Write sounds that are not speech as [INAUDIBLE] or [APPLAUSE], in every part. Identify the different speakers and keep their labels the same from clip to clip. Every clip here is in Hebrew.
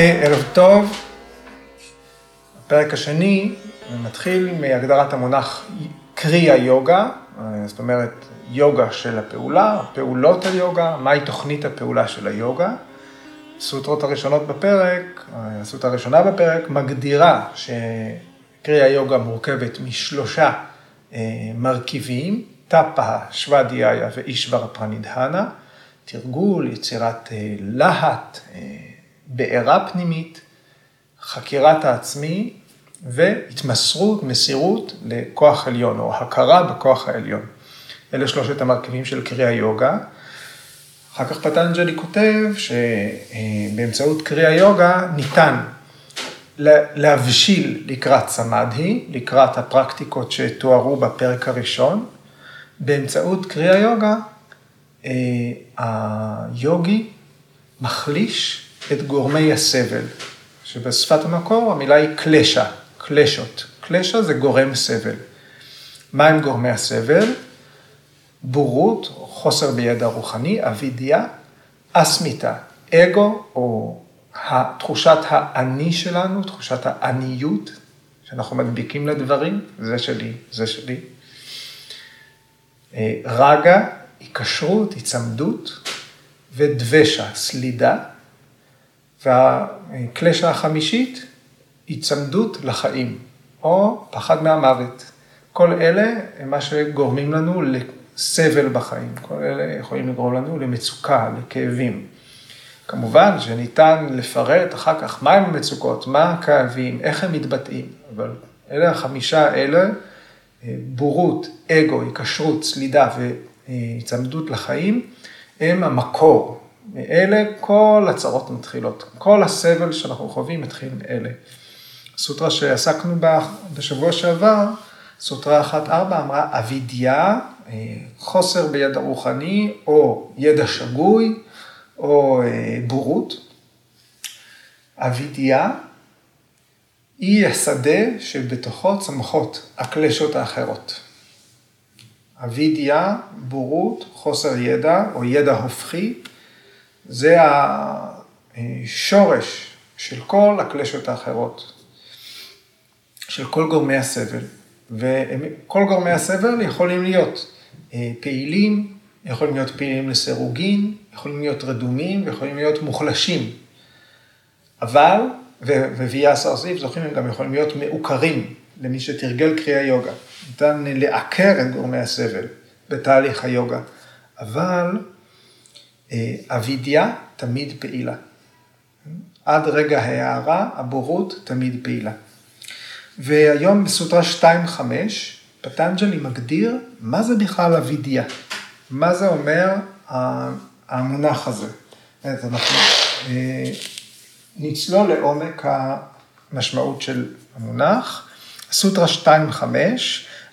Speaker 1: ערב טוב. הפרק השני מתחיל מהגדרת המונח קרי היוגה, זאת אומרת יוגה של הפעולה, פעולות היוגה, מהי תוכנית הפעולה של היוגה. הסוטרות הראשונות בפרק, הסוטרה הראשונה בפרק, מגדירה שקרי היוגה מורכבת משלושה אה, מרכיבים, טאפה, שוואדיאיה ואישבר פרנידהנה, תרגול, יצירת אה, להט, אה, בעירה פנימית, חקירת העצמי והתמסרות, מסירות לכוח עליון, או הכרה בכוח העליון. אלה שלושת המרכיבים של קרי היוגה. אחר כך פטנג'לי כותב שבאמצעות קרי היוגה ניתן להבשיל לקראת סמדהי, לקראת הפרקטיקות שתוארו בפרק הראשון. באמצעות קרי היוגה, אה, היוגי מחליש את גורמי הסבל, שבשפת המקור המילה היא קלשה, קלשות. קלשה זה גורם סבל. מהם גורמי הסבל? בורות, חוסר בידע רוחני, אבידיה, אסמיתה, אגו, או תחושת האני שלנו, תחושת העניות, שאנחנו מדביקים לדברים, זה שלי, זה שלי. אה, רגע, היקשרות, היצמדות, ודבשה, סלידה. והקלשה החמישית, היצמדות לחיים, או פחד מהמוות. כל אלה הם מה שגורמים לנו לסבל בחיים. כל אלה יכולים לגרום לנו למצוקה, לכאבים. כמובן שניתן לפרט אחר כך מהם המצוקות, מה הכאבים, איך הם מתבטאים, אבל אלה החמישה האלה, בורות, אגו, היקשרות, סלידה והיצמדות לחיים, הם המקור מאלה כל הצרות מתחילות. כל הסבל שאנחנו חווים מתחיל מאלה. סוטרה שעסקנו בה בשבוע שעבר, סוטרה 1-4 אמרה אבידיה, אה, חוסר בידע רוחני או ידע שגוי או אה, בורות. אבידיה היא השדה שבתוכו צמחות הקלשות האחרות. אבידיה, בורות, חוסר ידע או ידע הופכי, זה השורש של כל הקלשות האחרות, של כל גורמי הסבל. וכל גורמי הסבל יכולים להיות אה, פעילים, יכולים להיות פעילים לסירוגין, יכולים להיות רדומים ויכולים להיות מוחלשים. אבל, וויה סרסיף, זוכרים, הם גם יכולים להיות מעוקרים למי שתרגל קריאה יוגה. ניתן לעקר את גורמי הסבל בתהליך היוגה. אבל אבידיה תמיד פעילה. עד רגע ההערה, הבורות תמיד פעילה. והיום בסוטרה 2.5, פטנג'לי מגדיר מה זה בכלל אבידיה. מה זה אומר המונח הזה. אז אנחנו אה, נצלול לעומק המשמעות של המונח. סוטרה 2.5,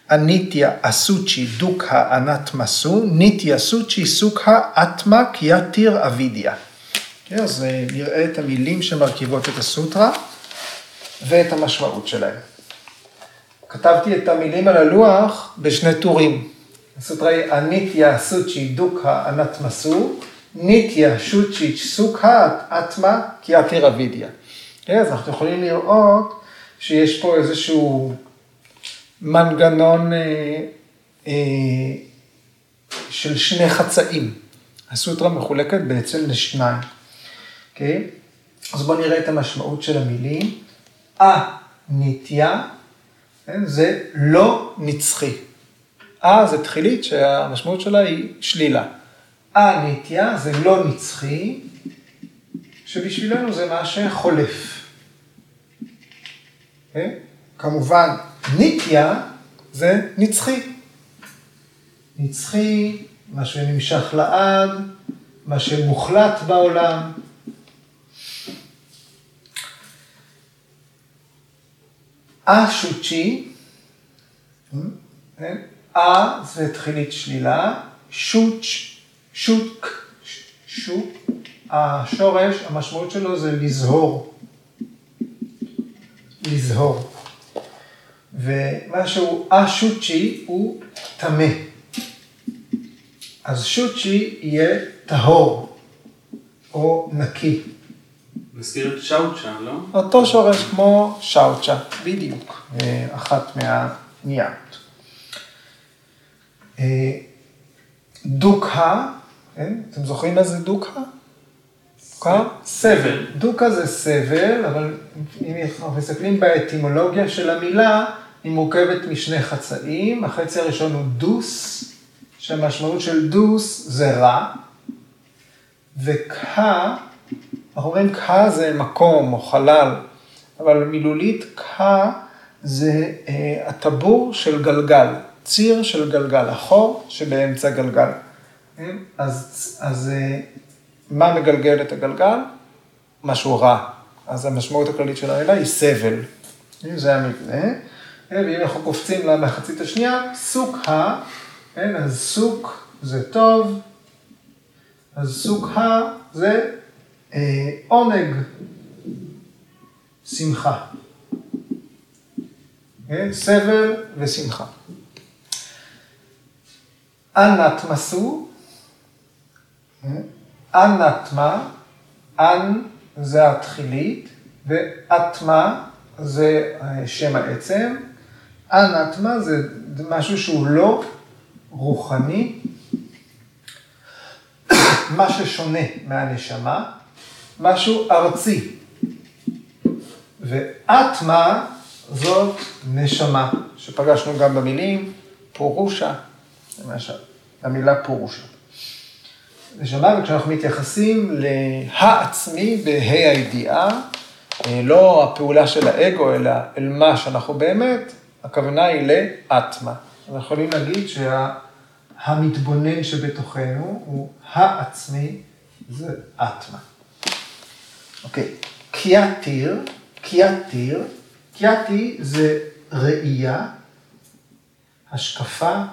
Speaker 1: הניטיה אסוצ'י דוקה אנת מסו, ניטיה סוצ'י סוקה אטמה קיאטיר אבידיה. כן, אז אה, נראה את המילים שמרכיבות את הסוטרה ואת המשמעות שלהם. כתבתי את המילים על הלוח בשני טורים. הסוטרה היא הניטיה סוצ'י דוקה אנת מסו, ניטיה שוצ'י סוקה אטמה קיאטיר אבידיה. כן, אז אנחנו יכולים לראות שיש פה איזשהו מנגנון אה, אה, של שני חצאים. הסוטרה מחולקת בעצם לשניים, אוקיי? אז בואו נראה את המשמעות של המילים. א-ניטיה, כן? זה לא נצחי. א זה תחילית שהמשמעות שלה היא שלילה. א-ניטיה זה לא נצחי, שבשבילנו זה מה שחולף. Okay? כן? כמובן, ניטיה זה נצחי. נצחי, מה שנמשך לעד, מה שמוחלט בעולם. א-שוצ'י, כן? א זה תחילית שלילה, שוץ', שוט, שוק, השורש, המשמעות שלו זה לזהור. לזהור. ומשהו א-שוצ'י הוא טמא. אז שוצ'י יהיה טהור או נקי.
Speaker 2: מזכיר את שאוצ'ה, לא?
Speaker 1: אותו שורש כמו שאוצ'ה, בדיוק, אה, אחת מהניאמות. אה, דוקה, כן? אתם זוכרים מה זה דוקה? דוקה? סבל. דוקה זה סבל, אבל אם אנחנו מסתכלים באטימולוגיה של המילה, היא מורכבת משני חצאים. החצי הראשון הוא דוס, שהמשמעות של דוס זה רע, וקה, אנחנו אומרים קה זה מקום או חלל, אבל מילולית קה זה אה, הטבור של גלגל, ציר של גלגל, החור שבאמצע גלגל. כן? אז, אז אה, מה מגלגל את הגלגל? משהו רע. אז המשמעות הכללית של המילה היא סבל. זה המבנה. ואם אנחנו קופצים למחצית השנייה, סוג ה, כן, אז סוג זה טוב, אז סוג ה זה אה, עונג, שמחה. כן, סבל ושמחה. אנטמסו, אנטמה, אנ זה התחילית, ואטמה זה שם העצם. אנטמה זה משהו שהוא לא רוחני, מה ששונה מהנשמה, משהו ארצי. ואטמה זאת נשמה, שפגשנו גם במילים פורושה, למשל, המילה פורושה. נשמה, וכשאנחנו מתייחסים להעצמי בה"א הידיעה, אה, לא הפעולה של האגו, אלא אל מה שאנחנו באמת, הכוונה היא לאטמה. אנחנו יכולים להגיד שהמתבונן שה... שבתוכנו הוא העצמי, זה אטמה. אוקיי, קיאטיר, קיאטיר, קיאטי זה ראייה, השקפה,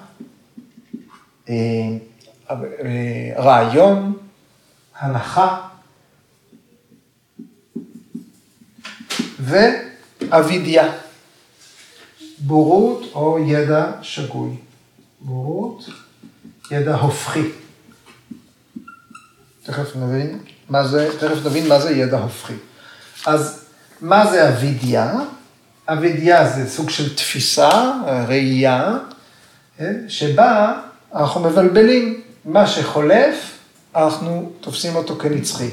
Speaker 1: אה, אה, רעיון, הנחה ואבידיה. בורות או ידע שגוי. בורות, ידע הופכי. תכף נבין מה זה, תכף נבין מה זה ידע הופכי. אז מה זה אבידיה? אבידיה זה סוג של תפיסה, ראייה, כן? שבה אנחנו מבלבלים. מה שחולף, אנחנו תופסים אותו כנצחי.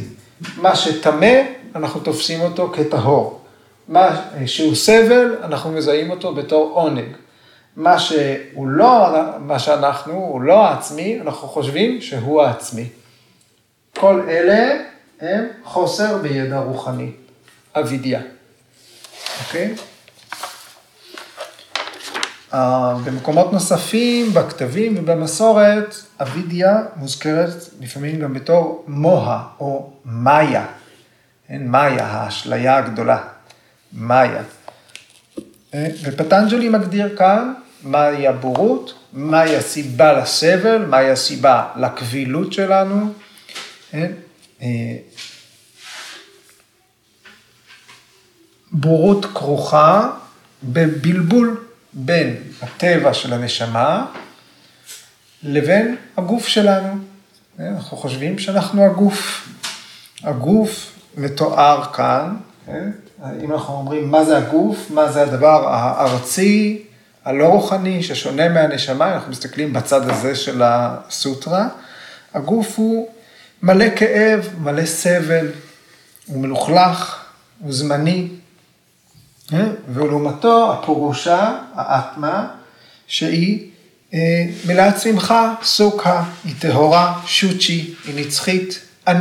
Speaker 1: מה שטמא, אנחנו תופסים אותו כטהור. מה שהוא סבל, אנחנו מזהים אותו בתור עונג. מה שהוא לא, מה שאנחנו, הוא לא העצמי, אנחנו חושבים שהוא העצמי. כל אלה הם חוסר בידע רוחני, אבידיה. אוקיי? Uh, במקומות נוספים, בכתבים ובמסורת, אבידיה מוזכרת לפעמים גם בתור מוה או מאיה. כן, מאיה, האשליה הגדולה. מאיה. אה, ופטנג'לי מגדיר כאן מהי הבורות, מהי הסיבה לסבל, מהי הסיבה לקבילות שלנו. אה, אה, בורות כרוכה בבלבול בין הטבע של הנשמה לבין הגוף שלנו. אנחנו חושבים שאנחנו הגוף. הגוף מתואר כאן אם אנחנו אומרים מה זה הגוף, מה זה הדבר הארצי, הלא רוחני, ששונה מהנשמה, אנחנו מסתכלים בצד הזה של הסוטרה, הגוף הוא מלא כאב, מלא סבל, הוא מלוכלך, הוא זמני, אה? ולעומתו הפורושה, האטמה, שהיא אה, מלאת שמחה, סוכה, היא טהורה, שוצ'י, היא נצחית, אה,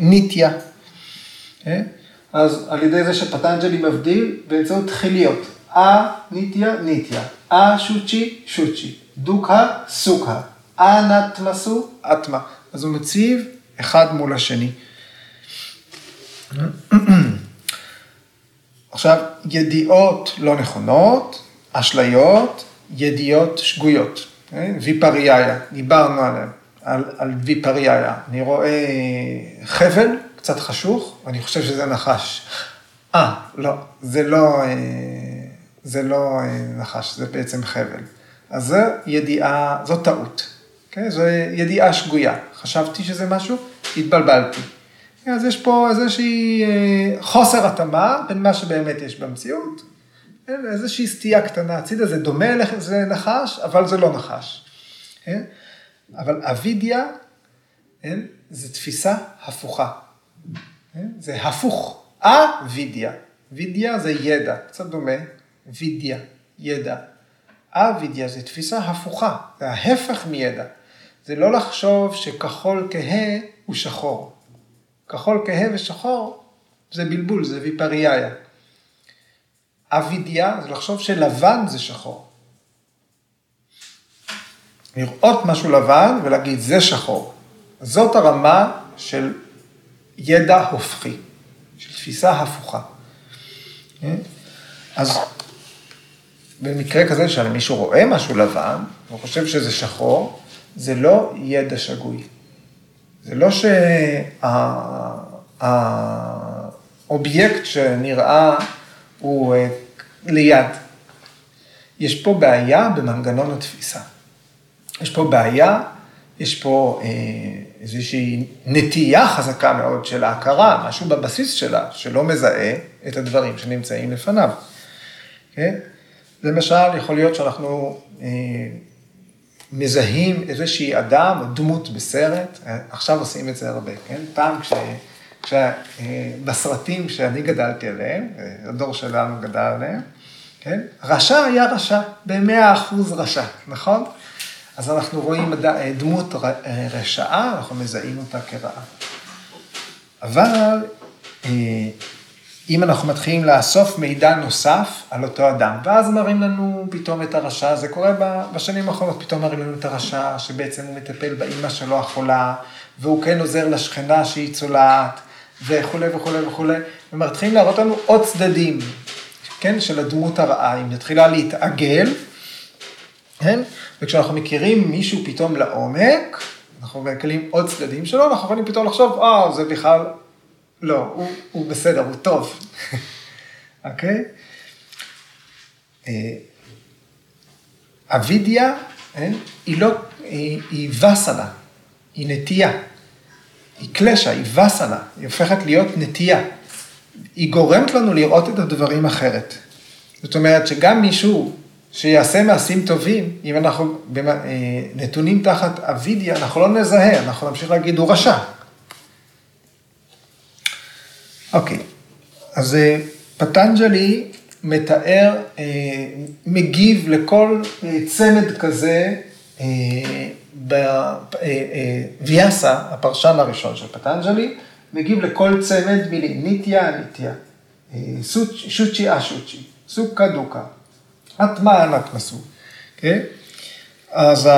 Speaker 1: ניטיה. אז על ידי זה שפטנג'לי מבדיל באמצעות תחיליות. אה ניטיה ניטיה, אה שוצ'י שוצ'י, דוקה סוקה, אה נטמסו אטמה. אז הוא מציב אחד מול השני. עכשיו, ידיעות לא נכונות, אשליות, ידיעות שגויות. אה? ויפריאיה, דיברנו עליהן, על, על ויפריאיה. אני רואה חבל, קצת חשוך, ואני חושב שזה נחש. אה, לא, זה לא, אה, זה לא אה, נחש, זה בעצם חבל. אז זו ידיעה, זו טעות, okay? אוקיי? זו ידיעה שגויה. חשבתי שזה משהו, התבלבלתי. אז יש פה איזושהי אה, חוסר התאמה בין מה שבאמת יש במציאות, כן? איזושהי סטייה קטנה הצידה, זה דומה לנחש, אבל זה לא נחש. כן? אבל אבידיה, כן? זה תפיסה הפוכה. כן? זה הפוך, אבידיה. וידיה זה ידע, קצת דומה, וידיה, ידע. אבידיה זה תפיסה הפוכה, זה ההפך מידע. זה לא לחשוב שכחול כהה הוא שחור. כחול כהה ושחור זה בלבול, זה ויפריאיה. אבידיה זה לחשוב שלבן זה שחור. לראות משהו לבן ולהגיד זה שחור. זאת הרמה של ידע הופכי, של תפיסה הפוכה. כן? אז במקרה כזה שמישהו רואה משהו לבן, הוא חושב שזה שחור, זה לא ידע שגוי. זה לא שהאובייקט שנראה הוא אה, ליד. יש פה בעיה במנגנון התפיסה. יש פה בעיה, יש פה אה, איזושהי נטייה חזקה מאוד של ההכרה, משהו בבסיס שלה, שלא מזהה את הדברים שנמצאים לפניו. כן? למשל, יכול להיות שאנחנו אה, מזהים איזושהי אדם או דמות בסרט, עכשיו עושים את זה הרבה, כן? פעם כש... כש... בסרטים שאני גדלתי עליהם, הדור שלנו גדל עליהם, כן? רשע היה רשע, במאה אחוז רשע, נכון? אז אנחנו רואים דמות רשעה, אנחנו מזהים אותה כרעה. אבל אה, אם אנחנו מתחילים לאסוף מידע נוסף על אותו אדם, ואז מראים לנו פתאום את הרשע, זה קורה בשנים האחרונות, פתאום מראים לנו את הרשע, שבעצם הוא מטפל באימא שלו החולה, והוא כן עוזר לשכנה שהיא צולעת, וכולי וכולי וכולי, ומתחילים להראות לנו עוד צדדים, כן, של הדמות הרעה, היא מתחילה להתעגל, כן, וכשאנחנו מכירים מישהו פתאום לעומק, אנחנו מקלים עוד צדדים שלו, אנחנו יכולים פתאום לחשוב, אה, זה בכלל לא, הוא, הוא בסדר, הוא טוב, [LAUGHS] אוקיי? אה, אבידיה, אה, היא לא, היא, היא וסנה, היא נטייה. היא קלשה, היא וסנה, היא הופכת להיות נטייה. היא גורמת לנו לראות את הדברים אחרת. זאת אומרת שגם מישהו שיעשה מעשים טובים, אם אנחנו אה, נתונים תחת אבידיה, אנחנו לא נזהה, אנחנו נמשיך להגיד, הוא רשע. אוקיי, אז אה, פטנג'לי מתאר, אה, מגיב לכל צמד כזה בוויאסה, הפרשן הראשון של פטנג'לי, מגיב לכל צמד מילים, ניטיה, ניטיה, שוצ'י אשוצ'י, סוקה דוקה, אטמן אטמסו, כן? אז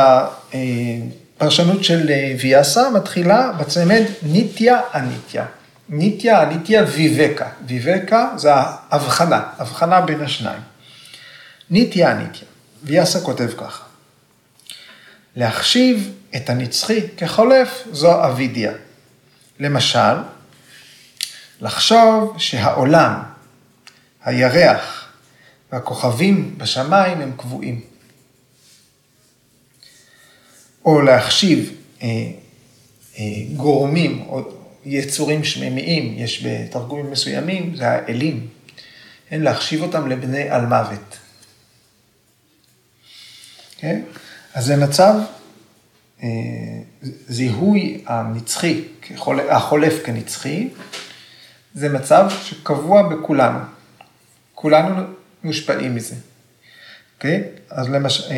Speaker 1: הפרשנות של ויאסה מתחילה בצמד ניטיה אניטיה. ניטיה, ניטיה ויבקה. ויבקה זה ההבחנה, הבחנה בין השניים. ניטיה, ניטיה. ויאסה כותב ככה. להחשיב את הנצחי כחולף זו אבידיה. למשל, לחשוב שהעולם, הירח והכוכבים בשמיים הם קבועים. או להחשיב אה, אה, גורמים או יצורים שמימיים, יש בתרגומים מסוימים, זה האלים. אין להחשיב אותם לבני על מוות. כן? אז זה מצב, אה, זיהוי הנצחי, החולף כנצחי, זה מצב שקבוע בכולנו. כולנו מושפעים מזה. אוקיי? Okay? אז למשל, אה,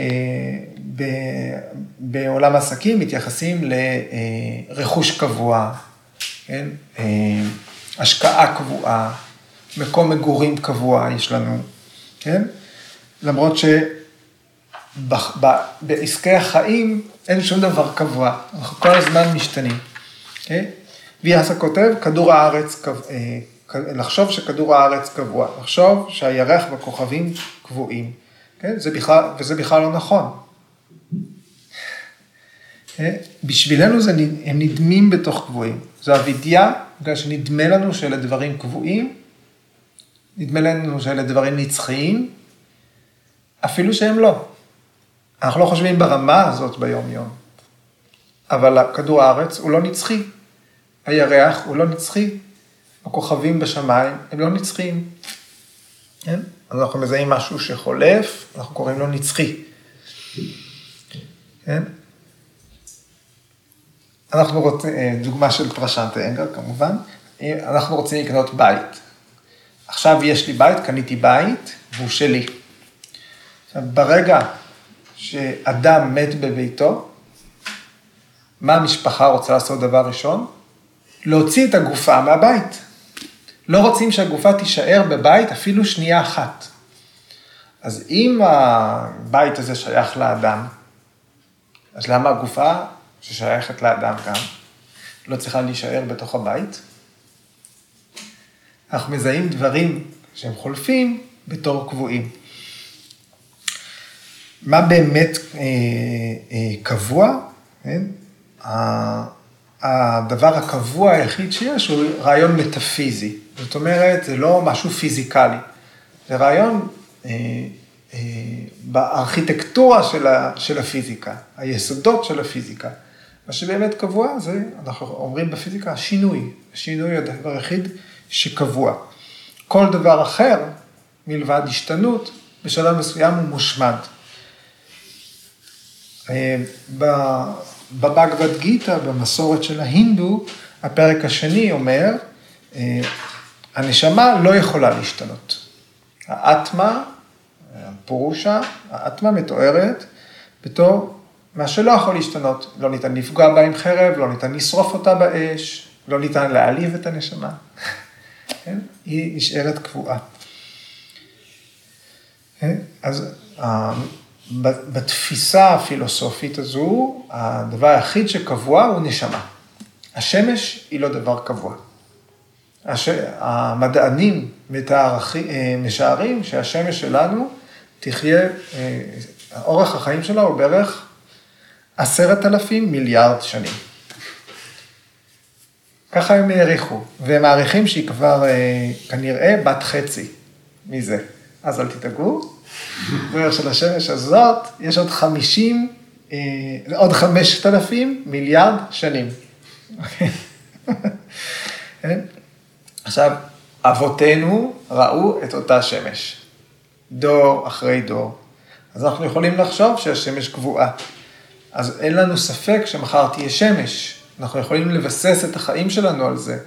Speaker 1: בעולם העסקים מתייחסים לרכוש קבוע, כן? אה, השקעה קבועה, מקום מגורים קבוע יש לנו, כן? למרות שבעסקי החיים אין שום דבר קבוע, אנחנו כל הזמן משתנים, כן? ויאסה כותב, כדור הארץ, אה, לחשוב שכדור הארץ קבוע, לחשוב שהירח והכוכבים קבועים, כן? זה בכלל, וזה בכלל לא נכון. כן? בשבילנו זה, הם נדמים בתוך קבועים. זו אבידיה, בגלל שנדמה לנו שאלה דברים קבועים, נדמה לנו שאלה דברים נצחיים, אפילו שהם לא. אנחנו לא חושבים ברמה הזאת ביום-יום. אבל כדור הארץ הוא לא נצחי. הירח הוא לא נצחי, הכוכבים בשמיים הם לא נצחיים. כן? אז אנחנו מזהים משהו שחולף, אנחנו קוראים לו נצחי. כן? אנחנו רוצים, אה, דוגמה של פרשנט אנגר כמובן, אנחנו רוצים לקנות בית. עכשיו יש לי בית, קניתי בית, והוא שלי. עכשיו, ברגע שאדם מת בביתו, מה המשפחה רוצה לעשות דבר ראשון? להוציא את הגופה מהבית. לא רוצים שהגופה תישאר בבית אפילו שנייה אחת. אז אם הבית הזה שייך לאדם, אז למה הגופה ששייכת לאדם גם לא צריכה להישאר בתוך הבית? אנחנו מזהים דברים שהם חולפים בתור קבועים. מה באמת אה, אה, קבוע? כן? הדבר הקבוע היחיד שיש הוא רעיון מטאפיזי. זאת אומרת, זה לא משהו פיזיקלי. זה רעיון אה, אה, בארכיטקטורה של, ה, של הפיזיקה, היסודות של הפיזיקה. מה שבאמת קבוע זה, אנחנו אומרים בפיזיקה, השינוי. השינוי הוא הדבר היחיד שקבוע. כל דבר אחר, מלבד השתנות, בשלב מסוים הוא מושמד. אה, בבגבד גיתא, במסורת של ההינדו, הפרק השני אומר, אה, הנשמה לא יכולה להשתנות. האטמה, הפורושה, האטמה מתוארת בתור מה שלא יכול להשתנות. לא ניתן לפגוע בה עם חרב, לא ניתן לשרוף אותה באש, לא ניתן להעליב את הנשמה. [LAUGHS] כן? היא נשארת קבועה. כן? אז אה, בתפיסה הפילוסופית הזו, הדבר היחיד שקבוע הוא נשמה. השמש היא לא דבר קבוע. המדענים אה, משערים שהשמש שלנו תחיה, אה, אורך החיים שלה הוא בערך עשרת אלפים מיליארד שנים. ככה הם העריכו, והם מעריכים שהיא כבר אה, כנראה בת חצי מזה. אז אל תדאגו, [LAUGHS] בערך של השמש הזאת, יש עוד 50, אה, עוד 5,000 מיליארד שנים. [LAUGHS] עכשיו, אבותינו ראו את אותה שמש, דור אחרי דור. אז אנחנו יכולים לחשוב שהשמש קבועה. אז אין לנו ספק שמחר תהיה שמש. אנחנו יכולים לבסס את החיים שלנו על זה.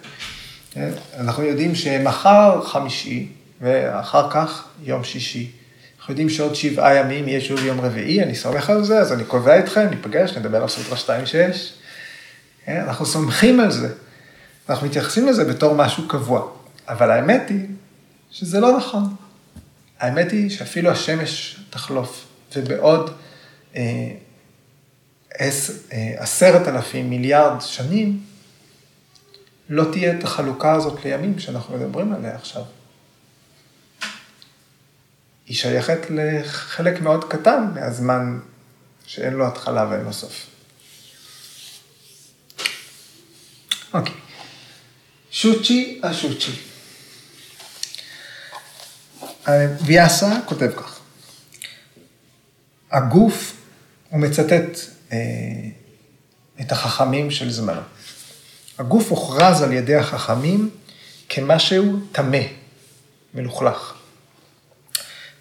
Speaker 1: כן? אנחנו יודעים שמחר חמישי, ואחר כך יום שישי. אנחנו יודעים שעוד שבעה ימים יהיה שוב יום רביעי, אני סומך על זה, אז אני קובע איתכם, ניפגש, נדבר על סוטרה 2.6. כן? אנחנו סומכים על זה. אנחנו מתייחסים לזה בתור משהו קבוע. אבל האמת היא שזה לא נכון. האמת היא שאפילו השמש תחלוף, ובעוד אה, אה, עשרת אלפים מיליארד שנים, לא תהיה את החלוקה הזאת לימים שאנחנו מדברים עליה עכשיו. היא שייכת לחלק מאוד קטן מהזמן שאין לו התחלה ואין לו סוף. אוקיי. שוצ'י השוצ'י. ויאסה כותב כך, הגוף, הוא מצטט אה, את החכמים של זמנו. הגוף הוכרז על ידי החכמים כמשהו טמא, מלוכלך.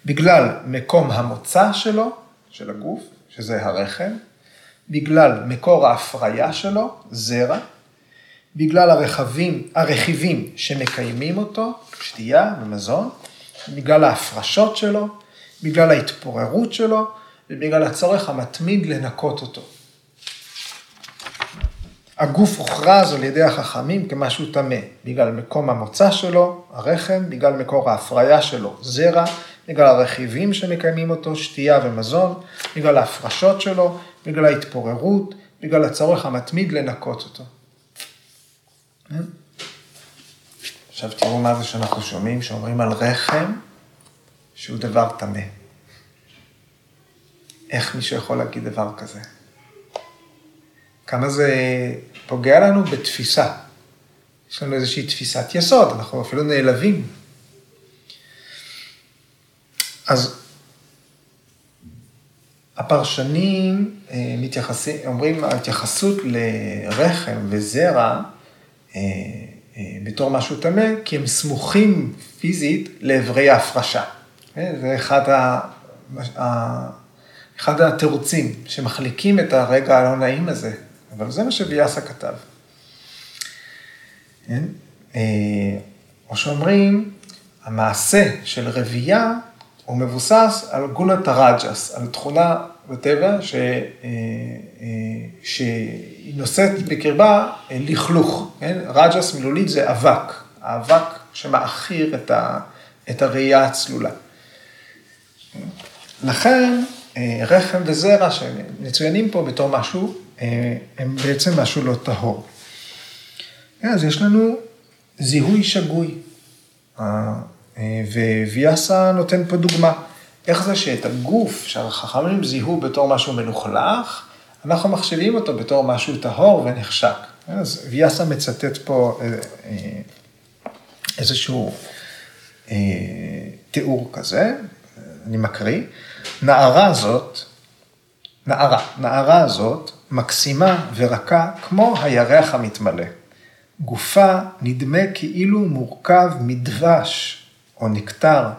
Speaker 1: בגלל מקום המוצא שלו, של הגוף, שזה הרחם, בגלל מקור ההפריה שלו, זרע, בגלל הרכבים, הרכיבים שמקיימים אותו, שתייה ומזון, בגלל ההפרשות שלו, בגלל ההתפוררות שלו, ובגלל הצורך המתמיד לנקות אותו. הגוף הוכרז על ידי החכמים כמשהו טמא, בגלל מקום המוצא שלו, הרחם, בגלל מקור ההפריה שלו, זרע, בגלל הרכיבים שמקיימים אותו, שתייה ומזון, בגלל ההפרשות שלו, בגלל ההתפוררות, בגלל הצורך המתמיד לנקות אותו. כן? עכשיו תראו מה זה שאנחנו שומעים, שאומרים על רחם שהוא דבר טמא. איך מישהו יכול להגיד דבר כזה? כמה זה פוגע לנו בתפיסה. יש לנו איזושהי תפיסת יסוד, אנחנו אפילו נעלבים. אז הפרשנים אה, מתייחסים, אומרים, ההתייחסות לרחם וזרע בתור משהו טמא, כי הם סמוכים פיזית לאיברי ההפרשה. זה אחד, ה... אחד התירוצים שמחליקים את הרגע הלא נעים הזה, אבל זה מה שביאסה כתב. כן? או שאומרים, המעשה של רבייה הוא מבוסס על גונת הרג'ס, על תכונה בטבע. אה, אה, שהיא נושאת בקרבה לכלוך, כן? רג'ס מילולית זה אבק, האבק שמאכיר את, ה... את הראייה הצלולה. לכן אה, רחם וזרע שמצוינים פה בתור משהו, הם בעצם משהו לא טהור. אז יש לנו זיהוי שגוי. וויאסה נותן פה דוגמה. איך זה שאת הגוף שהחכמים זיהו בתור משהו מלוכלך, אנחנו מחשיבים אותו בתור משהו טהור ונחשק. אז ויאסה מצטט פה אה, אה, איזשהו אה, תיאור כזה, אני מקריא. נערה זאת, נערה, נערה הזאת מקסימה ורכה כמו הירח המתמלא. גופה נדמה כאילו מורכב מדבש או נקטר,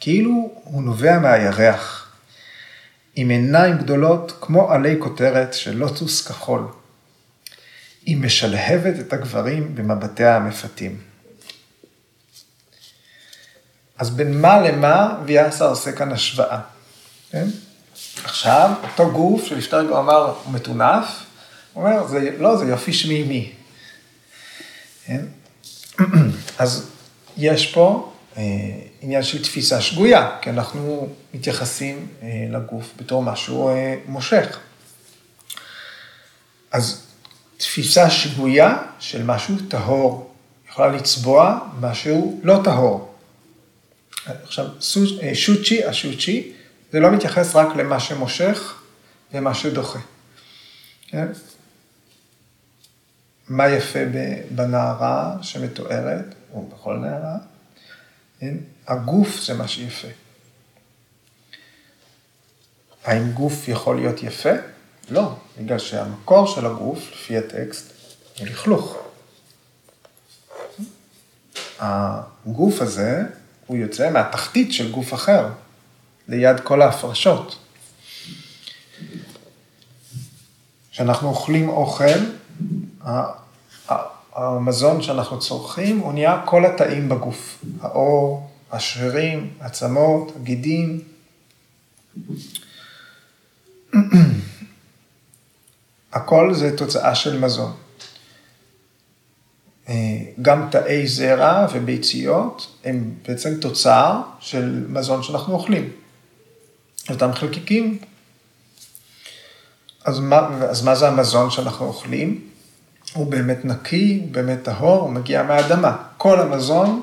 Speaker 1: כאילו הוא נובע מהירח, עם עיניים גדולות כמו עלי כותרת של לוטוס כחול. היא משלהבת את הגברים במבטיה המפתים. אז בין מה למה ויאסה עושה כאן השוואה, כן? עכשיו, אותו גוף שלפטר גם אמר הוא מטונף, הוא אומר, זה, לא, זה יופי שמימי. כן? [CLEARS THROAT] אז יש פה עניין של תפיסה שגויה, כי אנחנו מתייחסים אה, לגוף בתור משהו אה, מושך. אז תפיסה שגויה של משהו טהור, יכולה לצבוע משהו לא טהור. עכשיו, שוצ'י, השוצ'י, זה לא מתייחס רק למה שמושך ומה שדוחה. כן? מה יפה בנערה שמתוארת, או בכל נערה? כן? הגוף זה מה שיפה. האם גוף יכול להיות יפה? לא, בגלל שהמקור של הגוף, לפי הטקסט, הוא לכלוך. הגוף הזה, הוא יוצא מהתחתית של גוף אחר, ליד כל ההפרשות. כשאנחנו אוכלים אוכל, המזון שאנחנו צורכים, הוא נהיה כל התאים בגוף. האור, השרירים, העצמות, הגידים. הכל זה תוצאה של מזון. אה, גם תאי זרע וביציות הם בעצם תוצר של מזון שאנחנו אוכלים. אותם חלקיקים. אז מה, אז מה זה המזון שאנחנו אוכלים? הוא באמת נקי, באמת טהור, הוא מגיע מהאדמה. כל המזון,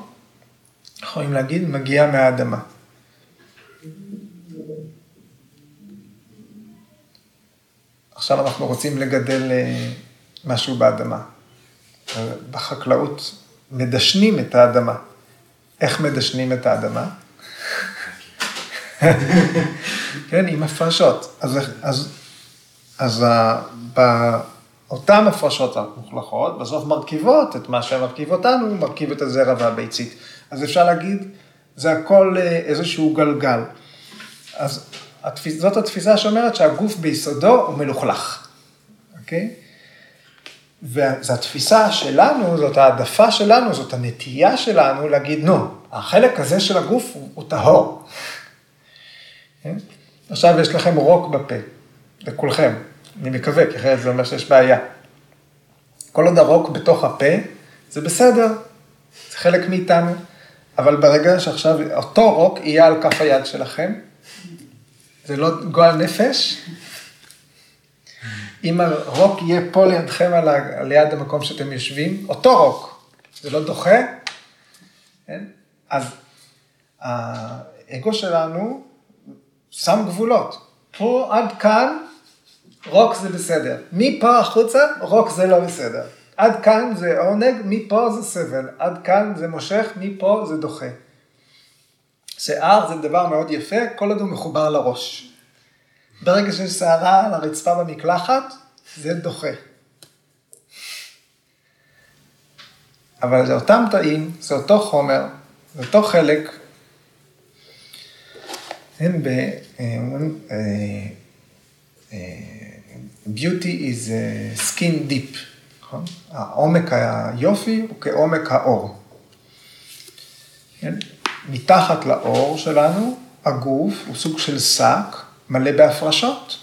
Speaker 1: יכולים להגיד, מגיע מהאדמה. עכשיו אנחנו רוצים לגדל אה, משהו באדמה. בחקלאות מדשנים את האדמה. איך מדשנים את האדמה? [LAUGHS] כן, עם הפרשות. אז, אז, אז ב... אותן הפרשות המוחלכות, בסוף מרכיבות את מה שמרכיב אותנו, מרכיב את הזרע והביצית. אז אפשר להגיד, זה הכל אה, איזשהו גלגל. אז התפיס, זאת התפיסה שאומרת שהגוף ביסודו הוא מלוכלך, אוקיי? וזו התפיסה שלנו, זאת העדפה שלנו, זאת הנטייה שלנו להגיד, נו, החלק הזה של הגוף הוא, הוא טהור. כן? עכשיו יש לכם רוק בפה, לכולכם. אני מקווה, כי אחרת זה אומר שיש בעיה. כל עוד הרוק בתוך הפה, זה בסדר, זה חלק מאיתנו, אבל ברגע שעכשיו אותו רוק יהיה על כף היד שלכם, זה לא גועל נפש. אם הרוק יהיה פה לידכם, על, ה... על יד המקום שאתם יושבים, אותו רוק, זה לא דוחה, כן? אז האגו שלנו שם גבולות. פה עד כאן רוק זה בסדר. מפה החוצה, רוק זה לא בסדר. עד כאן זה עונג, מפה זה סבל. עד כאן זה מושך, מפה זה דוחה. שיער זה דבר מאוד יפה, כל עוד הוא מחובר לראש. ברגע שיש שערה על הרצפה במקלחת, זה דוחה. אבל זה אותם תאים, זה אותו חומר, זה אותו חלק. אין ב... beauty is skin deep, נכון? העומק היופי הוא כעומק האור. כן? מתחת לאור שלנו, הגוף הוא סוג של שק מלא בהפרשות.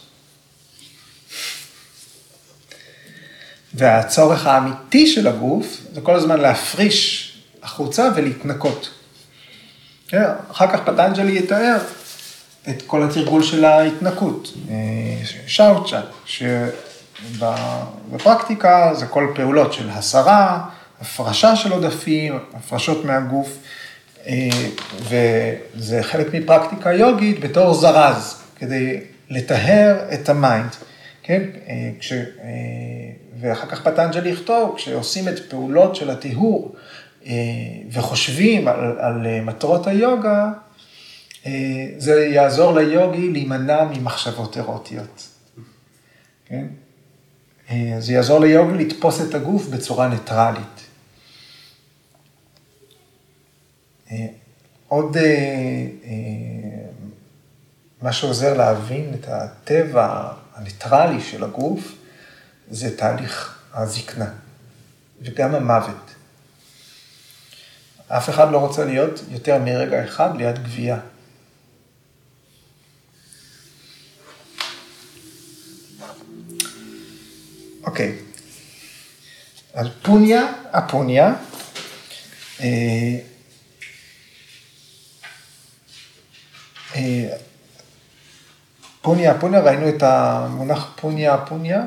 Speaker 1: והצורך האמיתי של הגוף זה כל הזמן להפריש החוצה ולהתנקות. כן? אחר כך פטנג'לי יתאר את כל התרגול של ההתנקות, אה, שאוצ'ה, שבפרקטיקה זה כל פעולות של הסרה, הפרשה של עודפים, הפרשות מהגוף, אה, וזה חלק מפרקטיקה יוגית בתור זרז, כדי לטהר את ה mind, כן? אה, כש... ואחר כך פטנג'לי יכתוב, כשעושים את פעולות של הטיהור וחושבים על, על מטרות היוגה, אה, זה יעזור ליוגי להימנע ממחשבות אירוטיות. כן? אה, זה יעזור ליוגי לתפוס את הגוף בצורה ניטרלית. אה, עוד מה שעוזר להבין את הטבע הניטרלי של הגוף, זה תהליך הזקנה וגם המוות. אף אחד לא רוצה להיות יותר מרגע אחד ליד גבייה. אוקיי. אז פוניה, הפוניה, אה, אה, פוניה, פוניה, ראינו את המונח פוניה, פוניה,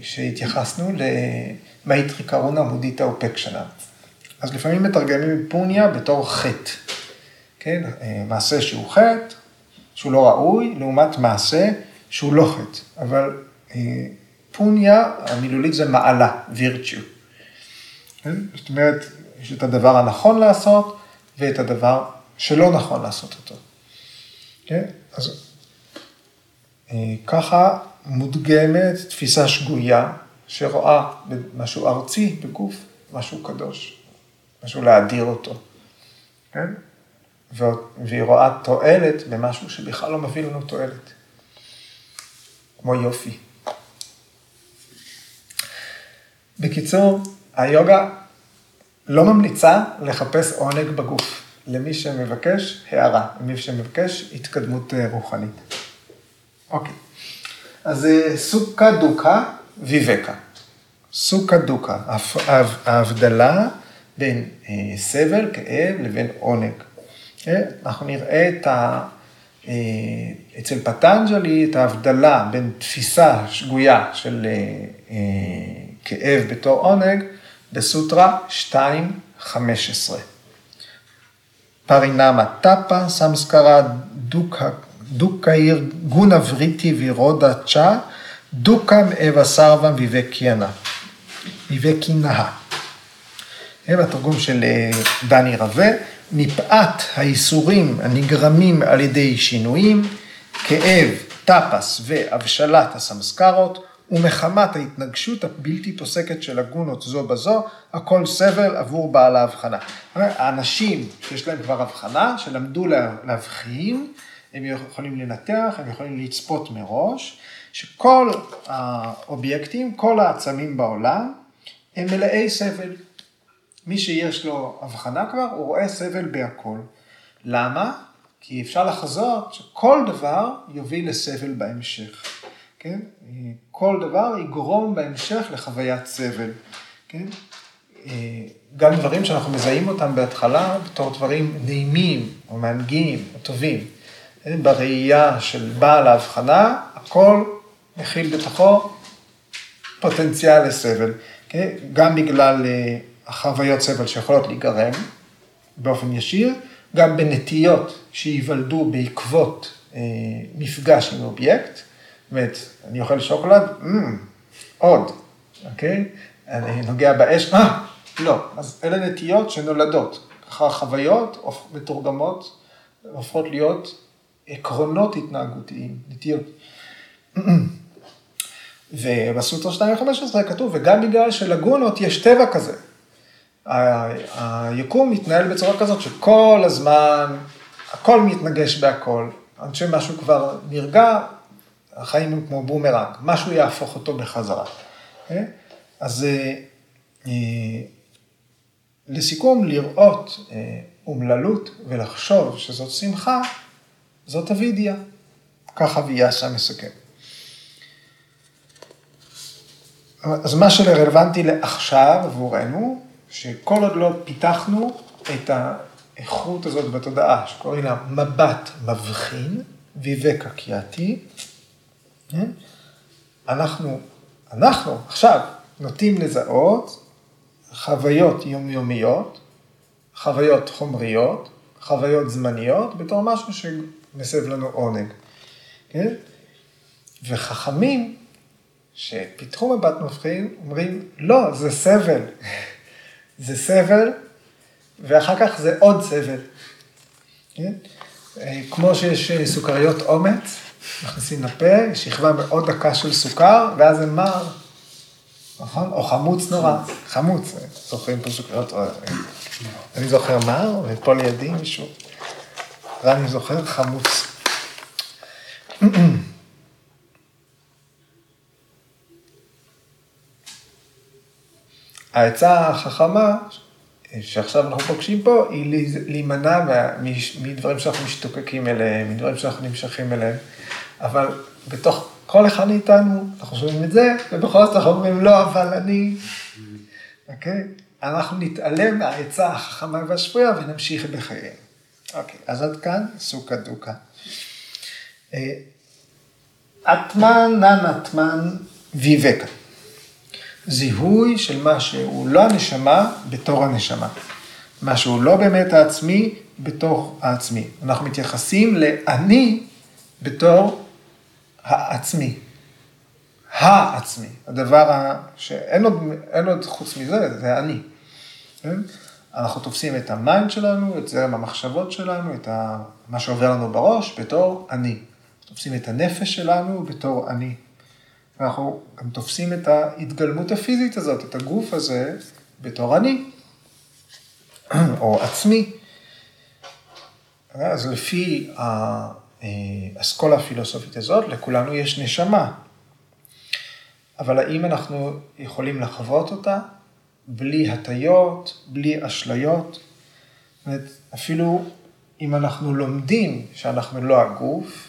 Speaker 1: כשהתייחסנו למאיטרי קרונה מודיטה אופקשנה. אז לפעמים מתרגמים פוניה בתור חטא, כן? אה, מעשה שהוא חטא, שהוא לא ראוי, לעומת מעשה שהוא לא חטא. אבל פוניה, המילולית זה מעלה, וירצ'ו. כן? זאת אומרת, יש את הדבר הנכון לעשות ואת הדבר שלא נכון לעשות אותו. כן? אז אה, ככה מודגמת תפיסה שגויה שרואה משהו ארצי בגוף, משהו קדוש, משהו להאדיר אותו. כן? והיא רואה תועלת במשהו שבכלל לא מביא לנו תועלת. כמו יופי. בקיצור, היוגה לא ממליצה לחפש עונג בגוף, למי שמבקש הערה, למי שמבקש התקדמות אה, רוחנית. אוקיי, אז אה, סוכה דוקה ויבקה. סוכה דוקה, ההבדלה בין אה, סבל, כאב, לבין עונג. אנחנו נראה את ה... אצל פטנג'לי את ההבדלה בין תפיסה שגויה של כאב בתור עונג, בסוטרה 2.15. פרינמה טאפה, סמסקרה דוקאיר גונה וריטי וירודה צ'ה, דוקם אבה סרבם ויבקיאנה. ויבקינאה. זה התרגום של אה, דני רווה, מפאת האיסורים הנגרמים על ידי שינויים, כאב, טפס והבשלת הסמסקרות, ומחמת ההתנגשות הבלתי פוסקת של הגונות זו בזו, הכל סבל עבור בעל ההבחנה. האנשים שיש להם כבר הבחנה, שלמדו להבחין, הם יכולים לנתח, הם יכולים לצפות מראש, שכל האובייקטים, כל העצמים בעולם, הם מלאי סבל. מי שיש לו הבחנה כבר, הוא רואה סבל בהכל. למה? כי אפשר לחזות שכל דבר יוביל לסבל בהמשך. כן? כל דבר יגרום בהמשך לחוויית סבל, כן? גם דברים שאנחנו מזהים אותם בהתחלה בתור דברים נעימים או מענגים או טובים. בראייה של בעל ההבחנה, הכל מכיל בתוכו פוטנציאל לסבל, כן? גם בגלל אה, החוויות סבל שיכולות להיגרם באופן ישיר, גם בנטיות שייוולדו בעקבות אה, מפגש עם אובייקט, אומרת, אני אוכל שוקולד, mm, עוד, אוקיי? אני נוגע באש, אה, לא. אז אלה נטיות שנולדות. ככה חוויות מתורגמות, הופכות להיות עקרונות התנהגותיים, נטיות. [CLEARS THROAT] ובסוטרה 2.15 כתוב, וגם בגלל שלגונות יש טבע כזה. היקום מתנהל בצורה כזאת שכל הזמן, הכל מתנגש בהכל. עד שמשהו כבר נרגע, החיים הם כמו בומרנג, משהו יהפוך אותו בחזרה. אה? אז אה, לסיכום, לראות אומללות ולחשוב שזאת שמחה, זאת אבידיה. ככה ויאסה מסכם. אז מה שרלוונטי לעכשיו עבורנו, שכל עוד לא פיתחנו את האיכות הזאת בתודעה, שקוראים לה מבט מבחין, ויבקה קיאתי? אנחנו, אנחנו עכשיו נוטים לזהות חוויות יומיומיות, חוויות חומריות, חוויות זמניות, בתור משהו שמסב לנו עונג. כן? וחכמים שפיתחו מבט מבחין, אומרים, לא, זה סבל. [LAUGHS] זה סבל, ואחר כך זה עוד סבל. כן? כמו שיש סוכריות אומץ, מכניסים לפה, שכבה מאוד דקה של סוכר, ואז זה מר, נכון? או חמוץ נורא, חמוץ, זוכרים פה סוכריות, אני זוכר מר, ופה לידי מישהו, רני זוכר חמוץ. [CLEARS THROAT] העצה החכמה שעכשיו אנחנו פוגשים פה, היא להימנע מדברים שאנחנו משתוקקים אליהם, מדברים שאנחנו נמשכים אליהם, אבל בתוך כל אחד מאיתנו, אנחנו שומעים את זה, ובכל זאת אנחנו אומרים, לא, אבל אני, אוקיי? אנחנו נתעלם מהעצה החכמה והשפויה ונמשיך בחייהם. אוקיי, אז עד כאן סוכה דוקה. אטמן ננטמן ויבקה. זיהוי של מה שהוא לא הנשמה בתור הנשמה. מה שהוא לא באמת העצמי בתור העצמי. אנחנו מתייחסים לאני בתור העצמי. העצמי. הדבר שאין עוד, עוד חוץ מזה, זה אני. כן? אנחנו תופסים את ה mind שלנו, את זרם המחשבות שלנו, את מה שעובר לנו בראש בתור אני. תופסים את הנפש שלנו בתור אני. ואנחנו גם תופסים את ההתגלמות הפיזית הזאת, את הגוף הזה, בתור אני, [CLEARS THROAT] או עצמי. אז לפי האסכולה הפילוסופית הזאת, לכולנו יש נשמה. אבל האם אנחנו יכולים לחוות אותה בלי הטיות, בלי אשליות? זאת אומרת, אפילו אם אנחנו לומדים שאנחנו לא הגוף,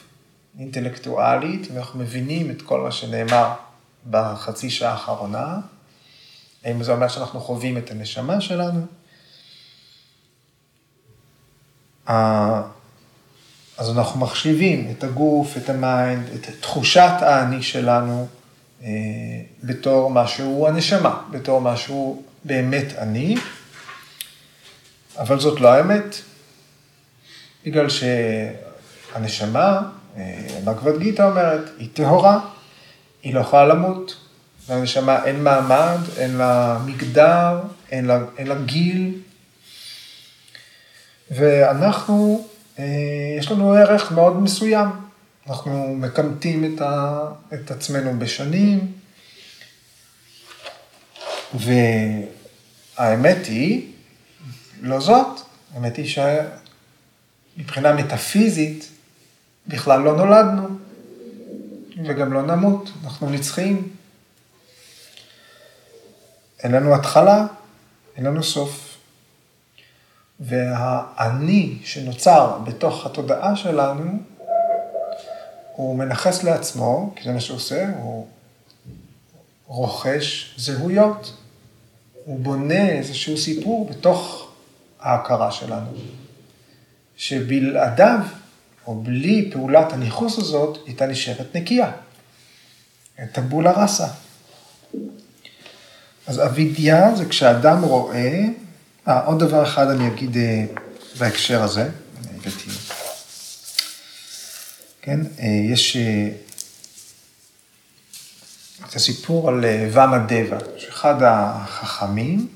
Speaker 1: אינטלקטואלית, ואנחנו מבינים את כל מה שנאמר בחצי שעה האחרונה. האם זה אומר שאנחנו חווים את הנשמה שלנו? אז אנחנו מחשיבים את הגוף, את ה mind, את תחושת האני שלנו אה, בתור משהו הנשמה, בתור משהו באמת אני, אבל זאת לא האמת, בגלל שהנשמה בגבד גיתא אומרת, היא טהורה, היא לא יכולה למות. לנשמה אין מעמד, אין לה מגדר, אין לה, אין לה גיל. ואנחנו, אה, יש לנו ערך מאוד מסוים. אנחנו מקמטים את, ה, את עצמנו בשנים, והאמת היא, לא זאת, האמת היא שמבחינה מטאפיזית, בכלל לא נולדנו, וגם לא נמות, אנחנו נצחיים. אין לנו התחלה, אין לנו סוף. והאני שנוצר בתוך התודעה שלנו, הוא מנכס לעצמו, כי זה מה שהוא עושה, הוא רוכש זהויות. הוא בונה איזשהו סיפור בתוך ההכרה שלנו, שבלעדיו או בלי פעולת הניכוס הזאת, הייתה נשארת נקייה. טבולה ראסה. אז אבידיה זה כשאדם רואה, אה, עוד דבר אחד אני אגיד אה, בהקשר הזה, הבאתי, כן, אה, יש אה, את הסיפור על ואמה דבה, שאחד החכמים,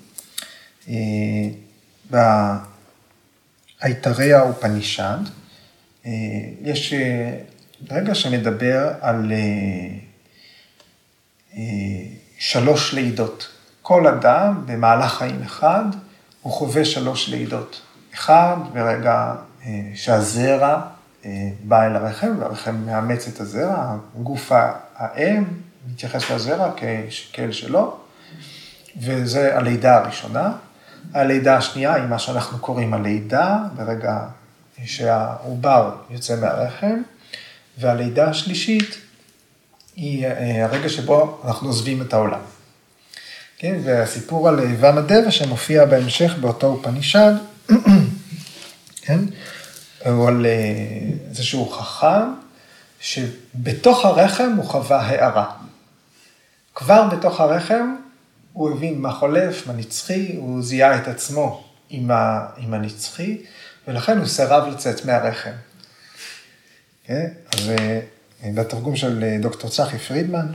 Speaker 1: באייתריה ופנישד, אה, יש אה, רגע שמדבר על אה, שלוש לידות. כל אדם במהלך חיים אחד הוא חווה שלוש לידות. אחד, ברגע שהזרע בא אל הרחם, והרחם מאמץ את הזרע, גוף האם מתייחס לזרע כאל שלו, וזה הלידה הראשונה. הלידה השנייה היא מה שאנחנו קוראים הלידה, ברגע שהעובר יוצא מהרחם, והלידה השלישית היא אה, הרגע שבו אנחנו עוזבים את העולם. כן, והסיפור על ומדבה שמופיע בהמשך באותו אופנישד, [CLEARS THROAT] כן, הוא על אה, איזשהו חכם שבתוך הרחם הוא חווה הערה. כבר בתוך הרחם הוא הבין מה חולף, מה נצחי, הוא זיהה את עצמו עם הנצחי, ולכן הוא סירב לצאת מהרחם. כן? אז אה, בתרגום של אה, דוקטור צחי פרידמן,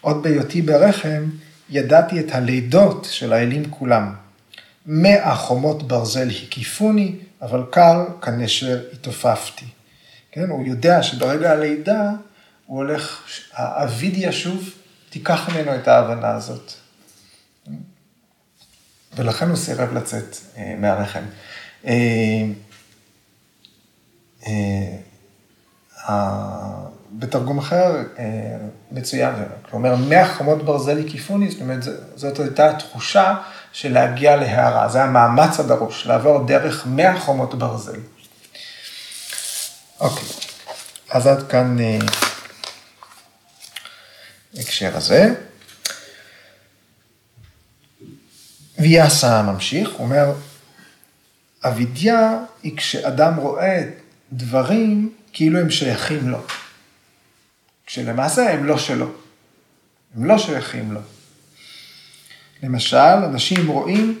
Speaker 1: עוד בהיותי ברחם, ידעתי את הלידות של האלים כולם. מאה חומות ברזל הקיפוני, אבל קל כנשר התעופפתי. כן, הוא יודע שברגע הלידה הוא הולך, האביד ישוב, תיקח ממנו את ההבנה הזאת. ולכן הוא סירב לצאת אה, מהרחם. אה, אה, בתרגום אחר מצוין, כלומר, מאה חומות ברזל הקיפוני, זאת אומרת, זאת הייתה התחושה של להגיע להערה, זה המאמץ הדרוש, לעבור דרך מאה חומות ברזל. אוקיי, אז עד כאן הקשר הזה. ויאסה ממשיך, הוא אומר, אבידיה היא כשאדם רואה דברים כאילו הם שייכים לו. כשלמעשה הם לא שלו. הם לא שייכים לו. למשל, אנשים רואים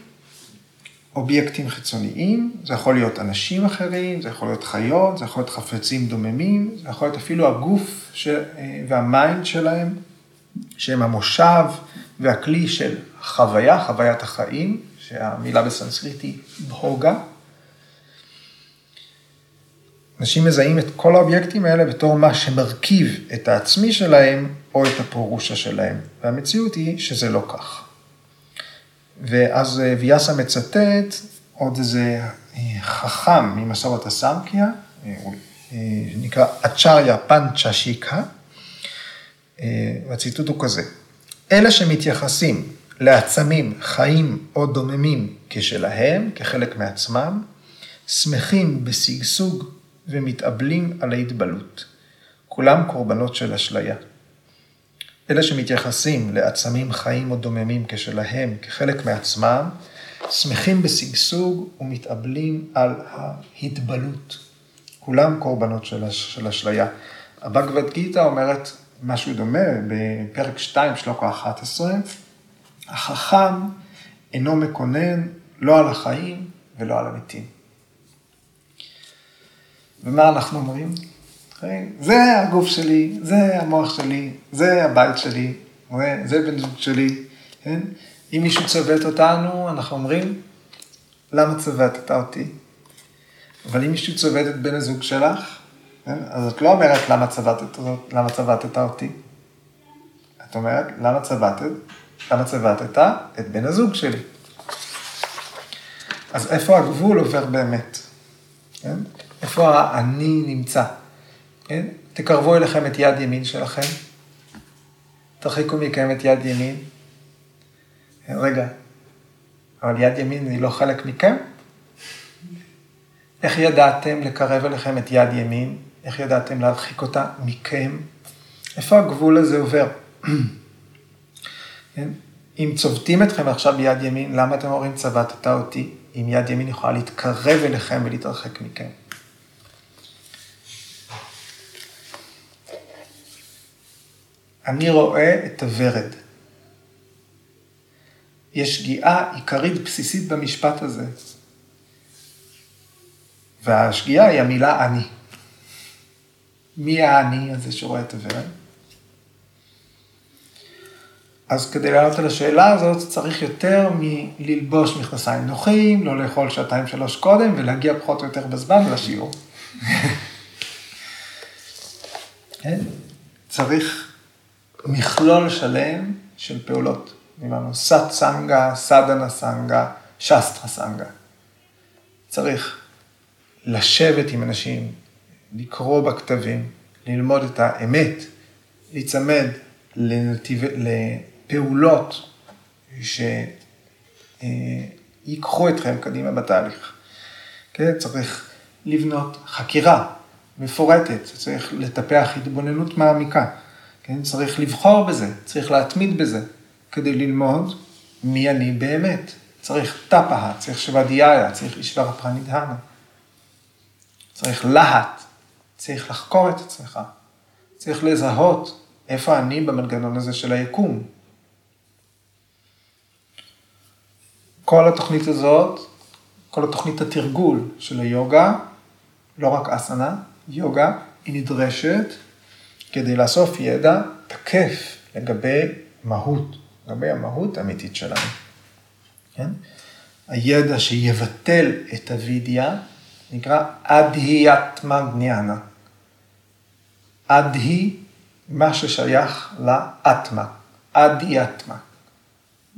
Speaker 1: אובייקטים חיצוניים, זה יכול להיות אנשים אחרים, זה יכול להיות חיות, זה יכול להיות חפצים דוממים, זה יכול להיות אפילו הגוף ש... והמיינד שלהם, שהם המושב והכלי של חוויה, חוויית החיים, שהמילה בסנסקריט היא בהוגה. אנשים מזהים את כל האובייקטים האלה בתור מה שמרכיב את העצמי שלהם או את הפורושה שלהם, והמציאות היא שזה לא כך. ואז אה, ויאסה מצטט עוד איזה אה, חכם ממסורת הסמקיה, אה, נקרא אצ'ריה פנצ'ה שיקה, והציטוט הוא כזה, אלה שמתייחסים לעצמים חיים או דוממים כשלהם, כחלק מעצמם, שמחים בשגשוג ומתאבלים על ההתבלות. כולם קורבנות של אשליה. אלה שמתייחסים לעצמים חיים או דוממים כשלהם, כחלק מעצמם, שמחים בשגשוג ומתאבלים על ההתבלות. כולם קורבנות של אשליה. הבגבד גיתא אומרת משהו דומה בפרק 2, שלוקו 11, החכם אינו מקונן לא על החיים ולא על המתים. ומה אנחנו אומרים? זה הגוף שלי, זה המוח שלי, זה הבית שלי, זה בן זוג שלי, כן? אם מישהו צוות אותנו, אנחנו אומרים, למה צוותת אותי? אבל אם מישהו צוות את בן הזוג שלך, כן? אז את לא אומרת למה צוותת, למה צוותת אותי. את אומרת, למה צוותת? למה צוותת את בן הזוג שלי? אז איפה הגבול עובר באמת? כן? איפה האני נמצא? כן? תקרבו אליכם את יד ימין שלכם, תרחיקו מכם את יד ימין. רגע, אבל יד ימין היא לא חלק מכם? איך ידעתם לקרב אליכם את יד ימין? איך ידעתם להרחיק אותה מכם? איפה הגבול הזה עובר? כן? אם צובטים אתכם עכשיו ביד ימין, למה אתם אומרים צבטת אותי? אם יד ימין יכולה להתקרב אליכם ולהתרחק מכם. אני רואה את הוורד. יש שגיאה עיקרית בסיסית במשפט הזה. והשגיאה היא המילה אני. מי האני הזה שרואה את הוורד? אז כדי לענות על השאלה הזאת צריך יותר מללבוש מכנסיים נוחים, לא לאכול שעתיים שלוש קודם ולהגיע פחות או יותר בזמן לשיעור. [LAUGHS] כן? צריך מכלול שלם של פעולות. דיברנו סאט סנגה, סדנה סנגה, שסטרה סנגה. צריך לשבת עם אנשים, לקרוא בכתבים, ללמוד את האמת, להיצמד לנתיב, לפעולות שיקחו אתכם קדימה בתהליך. כן? צריך לבנות חקירה מפורטת, צריך לטפח התבוננות מעמיקה, כן? צריך לבחור בזה, צריך להתמיד בזה, כדי ללמוד מי אני באמת. צריך טפאה, צריך שוודיה, צריך אישבר פרנידהנה. צריך להט, צריך לחקור את עצמך, צריך לזהות איפה אני במנגנון הזה של היקום. כל התוכנית הזאת, כל התוכנית התרגול של היוגה, לא רק אסנה, יוגה, היא נדרשת כדי לאסוף ידע תקף לגבי מהות, לגבי המהות האמיתית שלנו. כן? הידע שיבטל את הווידיה נקרא אדהיאטמה גניאנה. אדהי, מה ששייך לאטמה, אדהיאטמה,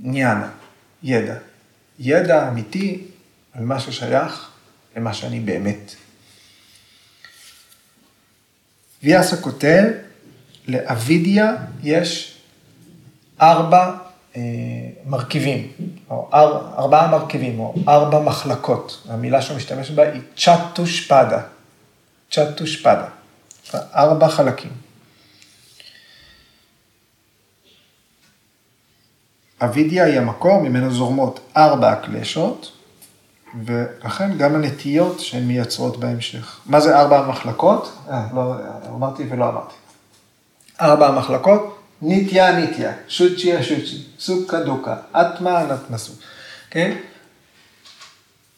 Speaker 1: גניאנה, ידע. ידע אמיתי על מה ששייך למה שאני באמת. ויאסה כותב, לאבידיה יש ארבע אה, מרכיבים, או אר, ארבעה מרכיבים, או ארבע מחלקות. המילה שהוא משתמש בה היא צ'טושפדה. צ'טושפדה. ארבע חלקים. אבידיה היא המקור ממנו זורמות ארבע הקלשות, ולכן גם הנטיות שהן מייצרות בהמשך. מה זה ארבע המחלקות? אה, לא, אמרתי ולא אמרתי. ארבע המחלקות, ניטיה ניטיה, שוצ'י, סוקה דוקה, אטמה נטנסו, כן?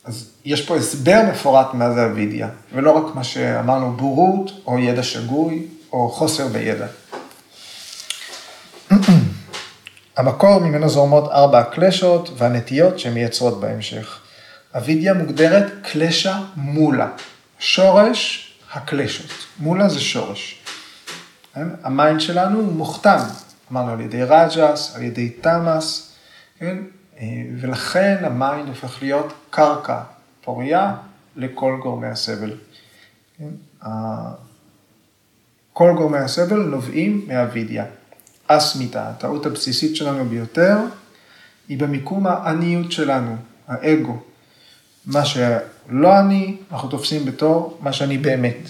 Speaker 1: אז יש פה הסבר מפורט מה זה אבידיה, ולא רק מה שאמרנו בורות, או ידע שגוי, או חוסר בידע. [CLEARS THROAT] המקור ממנו זורמות ארבע הקלשות והנטיות שמייצרות בהמשך. אבידיה מוגדרת קלשה מולה, שורש הקלשות. מולה זה שורש. כן? ה mind שלנו מוכתם, אמרנו על ידי רג'ס, על ידי תמאס, כן? אה, ולכן ה mind הופך להיות קרקע פוריה לכל גורמי הסבל. כן? כל גורמי הסבל נובעים מהווידיה. אסמיתה, הטעות הבסיסית שלנו ביותר, היא במיקום העניות שלנו, האגו. מה שלא אני, אנחנו תופסים בתור מה שאני באמת.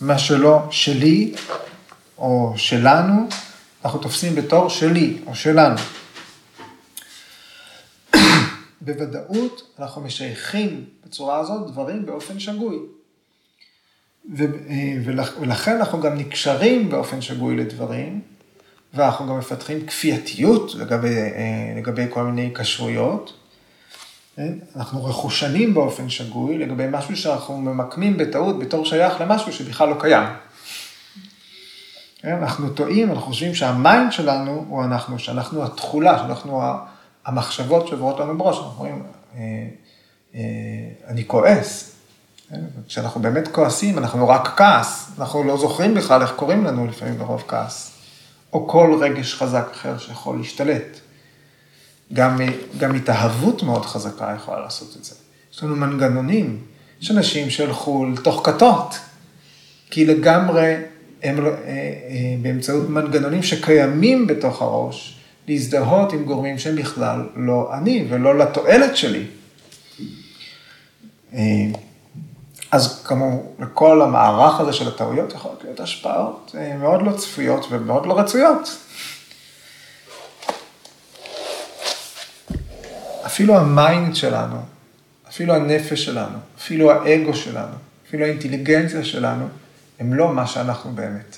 Speaker 1: מה שלא שלי או שלנו, אנחנו תופסים בתור שלי או שלנו. [COUGHS] בוודאות אנחנו משייכים בצורה הזאת דברים באופן שגוי. ו, אה, ולכן אנחנו גם נקשרים באופן שגוי לדברים, ואנחנו גם מפתחים כפייתיות לגבי, אה, לגבי כל מיני כשרויות. כן? אנחנו רכושנים באופן שגוי לגבי משהו שאנחנו ממקמים בטעות בתור שייך למשהו שבכלל לא קיים. כן? אנחנו טועים, אנחנו חושבים שהמיינד שלנו הוא אנחנו, שאנחנו התכולה, שאנחנו המחשבות שעוברות לנו בראש, אנחנו אומרים, אה, אה, אני כועס. כן? כשאנחנו באמת כועסים, אנחנו רק כעס, אנחנו לא זוכרים בכלל איך קוראים לנו לפעמים ברוב כעס. או כל רגש חזק אחר שיכול להשתלט. גם, גם התאהבות מאוד חזקה יכולה לעשות את זה. יש לנו מנגנונים, יש אנשים שהלכו לתוך כתות, כי לגמרי הם אה, אה, באמצעות מנגנונים שקיימים בתוך הראש, להזדהות עם גורמים שהם בכלל לא אני ולא לתועלת שלי. אה, אז כמו לכל המערך הזה של הטעויות יכולות להיות השפעות מאוד לא צפויות ומאוד לא רצויות. אפילו ה mind שלנו, אפילו הנפש שלנו, אפילו האגו שלנו, אפילו האינטליגנציה שלנו, הם לא מה שאנחנו באמת.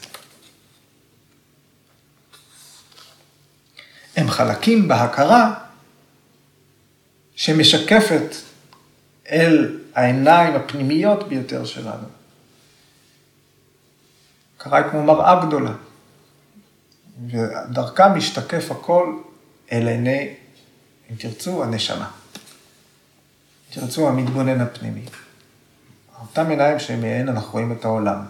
Speaker 1: הם חלקים בהכרה שמשקפת אל העיניים הפנימיות ביותר שלנו. הכרה היא כמו מראה גדולה, ודרכה משתקף הכל אל עיני, אם תרצו, הנשמה. אם תרצו, המתבונן הפנימי. אותם עיניים שמהן אנחנו רואים את העולם.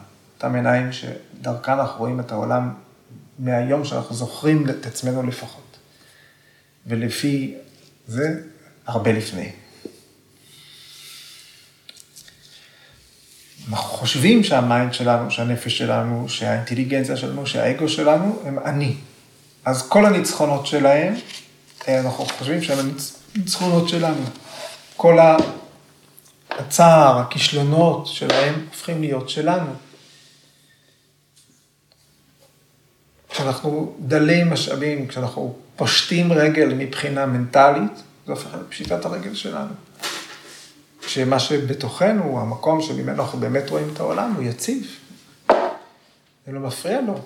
Speaker 1: אותם עיניים שדרכן אנחנו רואים את העולם מהיום שאנחנו זוכרים את עצמנו לפחות. ולפי זה הרבה לפני. אנחנו חושבים שהמיינד שלנו, שהנפש שלנו, שהאינטליגנציה שלנו, שהאגו שלנו, הם אני. אז כל הניצחונות שלהם, אנחנו חושבים שהם הניצחונות שלנו. כל הצער, הכישלונות שלהם הופכים להיות שלנו. כשאנחנו דלי משאבים, כשאנחנו פושטים רגל מבחינה מנטלית, זה הופך להיות פשיטת הרגל שלנו. שמה שבתוכנו, המקום שממנו אנחנו באמת רואים את העולם, הוא יציב. זה לא מפריע לו.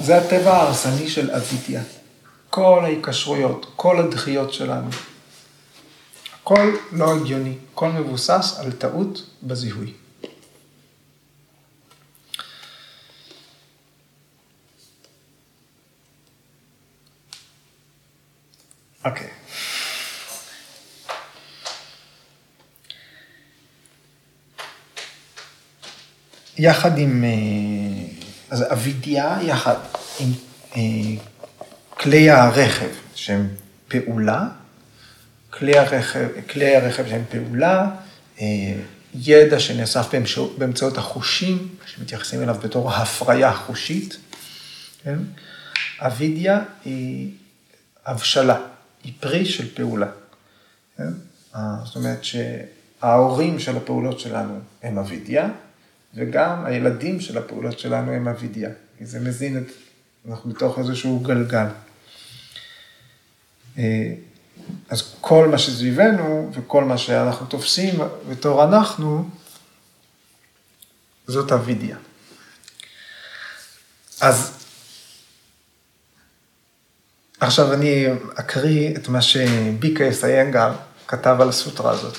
Speaker 1: זה הטבע ההרסני של אבידיה. כל ההיקשרויות, כל הדחיות שלנו. הכל לא הגיוני, הכל מבוסס על טעות בזיהוי. Okay. יחד עם, אה, אז אבידיה יחד עם אה, כלי הרכב שהם פעולה, כלי הרכב, כלי הרכב שהם פעולה, אה, ידע שנאסף באמצעות החושים, שמתייחסים אליו בתור הפריה חושית, כן? אבידיה היא הבשלה, היא פרי של פעולה. כן? זאת אומרת שההורים של הפעולות שלנו הם אבידיה, וגם הילדים של הפעולות שלנו הם אבידיה, כי זה מזין את, אנחנו בתוך איזשהו גלגל. אה, אז כל מה שסביבנו וכל מה שאנחנו תופסים בתור אנחנו, זאת אבידיה. אז עכשיו אני אקריא את מה שביקייס איינגר כתב על הסוטרה הזאת.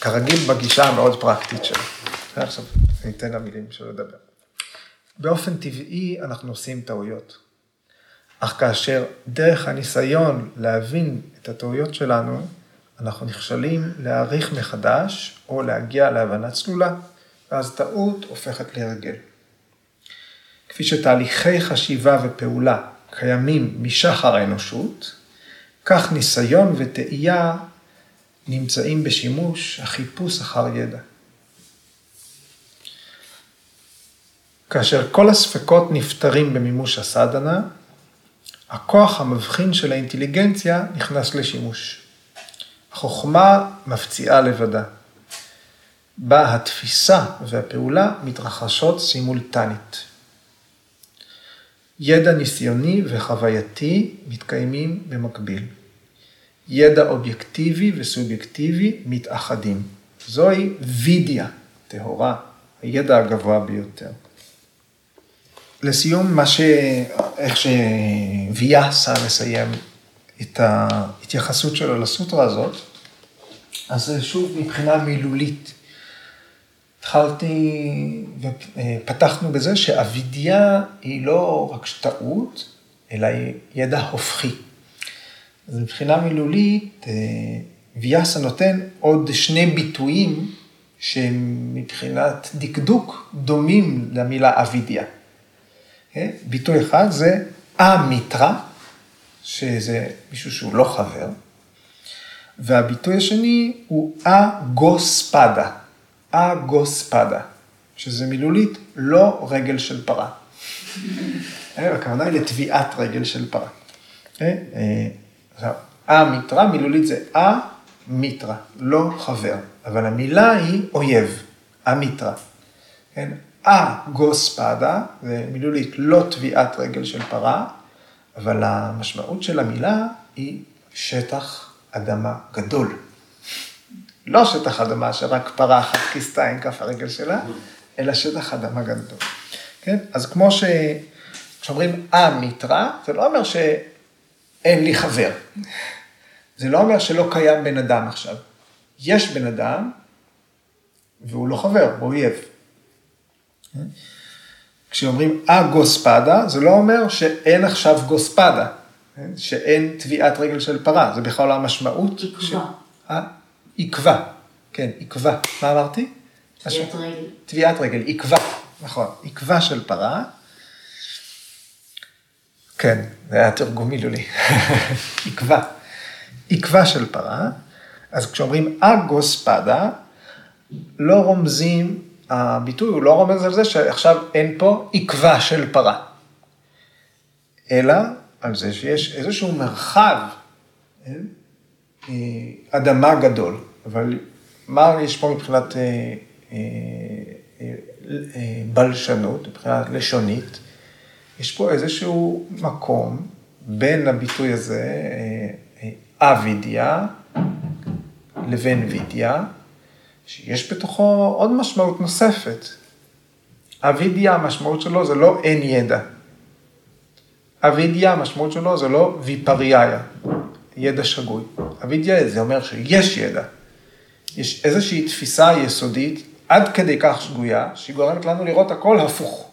Speaker 1: כרגיל בגישה המאוד פרקטית שלו. עכשיו אני אתן למילים שלו לדבר. באופן טבעי אנחנו עושים טעויות. אך כאשר דרך הניסיון להבין את הטעויות שלנו, אנחנו נכשלים להעריך מחדש או להגיע להבנה צלולה, ואז טעות הופכת להרגל. כפי שתהליכי חשיבה ופעולה קיימים משחר האנושות, כך ניסיון וטעייה נמצאים בשימוש החיפוש אחר ידע. כאשר כל הספקות נפתרים במימוש הסדנה, הכוח המבחין של האינטליגנציה נכנס לשימוש. החוכמה מפציעה לבדה. בה התפיסה והפעולה מתרחשות סימולטנית. ידע ניסיוני וחווייתי מתקיימים במקביל. ידע אובייקטיבי וסובייקטיבי מתאחדים. זוהי וידיה טהורה, הידע הגבוה ביותר. לסיום, מה ש... איך שוויאסה מסיים את ההתייחסות שלו לסוטרה הזאת, אז שוב מבחינה מילולית. התחלתי ופתחנו בזה שאבידיה היא לא רק טעות, אלא היא ידע הופכי. אז מבחינה מילולית, אה, ויאסה נותן עוד שני ביטויים שמבחינת דקדוק דומים למילה אבידיה. אה, ביטוי אחד זה א-מיטרה, שזה מישהו שהוא לא חבר, והביטוי השני הוא א-גוספדה, א-גוספדה, שזה מילולית לא רגל של פרה. [LAUGHS] אה, הכוונה היא לטביעת רגל של פרה. עכשיו, א-מיטרה, מילולית זה א-מיטרה, לא חבר, אבל המילה היא אויב, א-מיטרה. כן? א-גוספדה, זה מילולית לא טביעת רגל של פרה, אבל המשמעות של המילה היא שטח אדמה גדול. לא שטח אדמה שרק פרה אחת כיסתה עם כף הרגל שלה, אלא שטח אדמה גדול. כן? אז כמו ש... כשאומרים א-מיטרה, זה לא אומר ש... אין לי חבר. זה לא אומר שלא קיים בן אדם עכשיו. יש בן אדם, והוא לא חבר, הוא אויב. כשאומרים א-גוספדה, זה לא אומר שאין עכשיו גוספדה, שאין טביעת רגל של פרה, זה בכלל המשמעות.
Speaker 2: עקבה.
Speaker 1: עקבה, כן, עקבה. מה אמרתי?
Speaker 2: טביעת רגל.
Speaker 1: טביעת רגל, עקבה, נכון, עקבה של פרה. כן, זה היה תרגום מילולי. [LAUGHS] עקבה. עקבה של פרה. אז כשאומרים אגוספדה, לא רומזים, הביטוי הוא לא רומז על זה שעכשיו אין פה עקבה של פרה. אלא על זה שיש איזשהו מרחב, כן? אה, אדמה גדול. אבל מה יש פה מבחינת אה, אה, בלשנות, מבחינה לשונית? יש פה איזשהו מקום בין הביטוי הזה, אבידיה, לבין וידיה, שיש בתוכו עוד משמעות נוספת. אבידיה, המשמעות שלו זה לא אין ידע. אבידיה, המשמעות שלו זה לא ויפריאיה, ידע שגוי. אבידיה זה אומר שיש ידע. יש איזושהי תפיסה יסודית, עד כדי כך שגויה, שהיא גורמת לנו לראות הכל הפוך.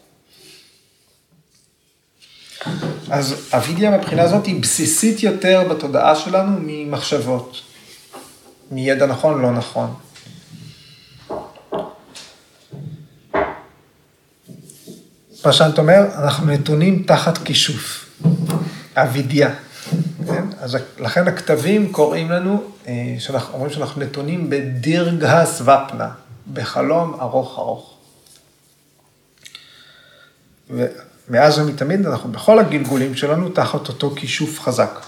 Speaker 1: אז אבידיה מבחינה הזאת היא בסיסית יותר בתודעה שלנו ממחשבות, מידע נכון, לא נכון. פרשנט אומר, אנחנו נתונים תחת כישוף, אבידיה. כן? אז לכן הכתבים קוראים לנו, אה, שאנחנו אומרים שאנחנו נתונים בדירגה סוופנה, בחלום ארוך ארוך. ומאז ומתמיד אנחנו בכל הגלגולים שלנו תחת אותו כישוף חזק.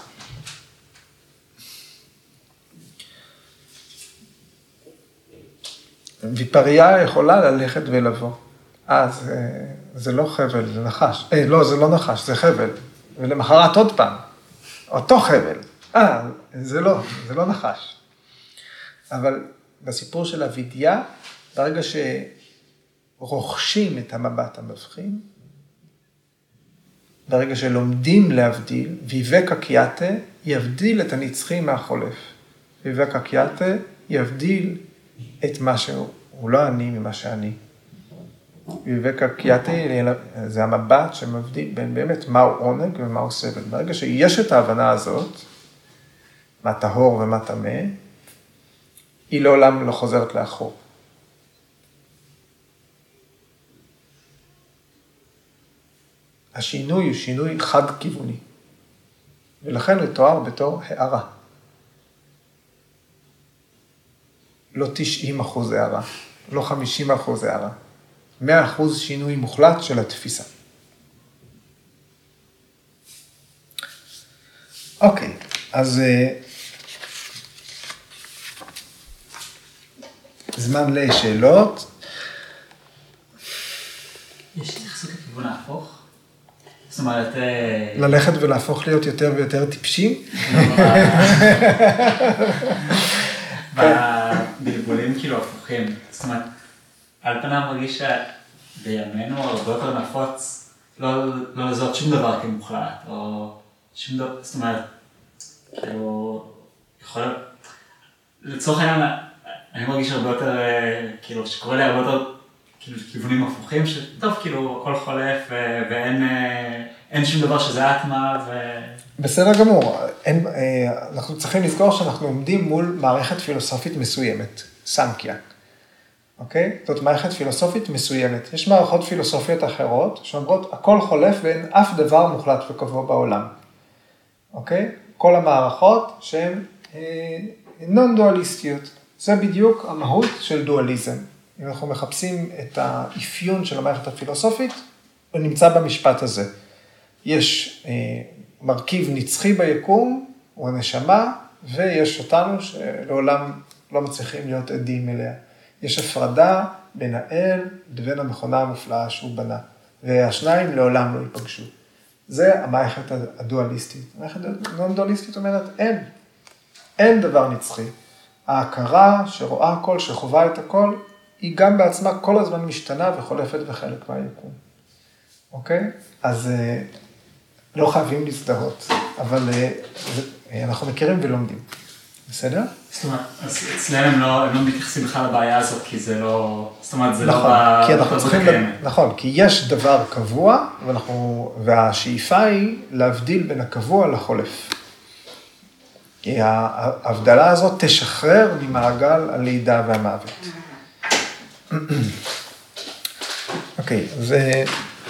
Speaker 1: ויפריה יכולה ללכת ולבוא. אה, זה, זה לא חבל, זה נחש. אה, לא, זה לא נחש, זה חבל. ולמחרת עוד פעם, אותו חבל. אה, זה לא, זה לא נחש. אבל בסיפור של אבידיה, ברגע שרוכשים את המבט המבחין, ברגע שלומדים להבדיל, ויבק קייתה יבדיל את הנצחי מהחולף. ויבק קייתה יבדיל את מה שהוא, הוא לא אני ממה שאני. קייתה זה המבט שמבדיל בין באמת מהו עונג ומהו סבל. ברגע שיש את ההבנה הזאת, מה טהור ומה טמא, היא לעולם לא חוזרת לאחור. השינוי הוא שינוי חד-כיווני, ולכן הוא תואר בתור הערה. לא 90 אחוז הערה, לא 50 אחוז הערה, 100 אחוז שינוי מוחלט של התפיסה. אוקיי, אז אה, זמן לשאלות.
Speaker 2: יש התייחסות לכיוון ההפוך? זאת אומרת... אה,
Speaker 1: ללכת ולהפוך להיות יותר ויותר טיפשים? [LAUGHS]
Speaker 2: בגלגולים כאילו הפוכים. זאת אומרת, על פניו מרגיש שבימינו הרבה יותר נפוץ לא, לא לזהות שום דבר כמוחלט, או שום דבר, זאת אומרת, כאילו, יכול... לצורך העניין, אני מרגיש הרבה יותר, אה, כאילו, שקורה לי הרבה יותר כאילו כיוונים הפוכים, שטוב, כאילו, הכל חולף ואין אה, שום דבר שזה אטמה ו...
Speaker 1: בסדר גמור, אין, אה, אנחנו צריכים לזכור שאנחנו עומדים מול מערכת פילוסופית מסוימת, סמקיה, אוקיי? זאת מערכת פילוסופית מסוימת. יש מערכות פילוסופיות אחרות שאומרות, הכל חולף ואין אף דבר מוחלט וקבוע בעולם, אוקיי? כל המערכות שהן נון דואליסטיות. זה בדיוק המהות של דואליזם. אם אנחנו מחפשים את האפיון של המערכת הפילוסופית, הוא נמצא במשפט הזה. יש אה, מרכיב נצחי ביקום, הוא הנשמה, ויש אותנו שלעולם לא מצליחים להיות עדים אליה. יש הפרדה בין האל לבין המכונה המופלאה שהוא בנה, והשניים לעולם לא ייפגשו. זה המערכת הדואליסטית. המערכת הנון-דואליסטית אומרת, אין, אין דבר נצחי. ההכרה שרואה הכל, שחווה את הכל, היא גם בעצמה כל הזמן משתנה וחולפת בחלק מהיקום. אוקיי? אז אה, לא חייבים להזדהות, אבל אה, אנחנו מכירים ולומדים. בסדר?
Speaker 2: זאת אומרת, אצלם הם לא, הם לא מתייחסים בכלל לבעיה הזאת, כי זה לא, זאת אומרת, זה לא
Speaker 1: נכון, לא... כי אנחנו צריכים, נכון, כי יש דבר קבוע, ואנחנו, והשאיפה היא להבדיל בין הקבוע לחולף. כי ההבדלה הזאת תשחרר ממעגל הלידה והמוות. [CLEARS THROAT] אוקיי, אז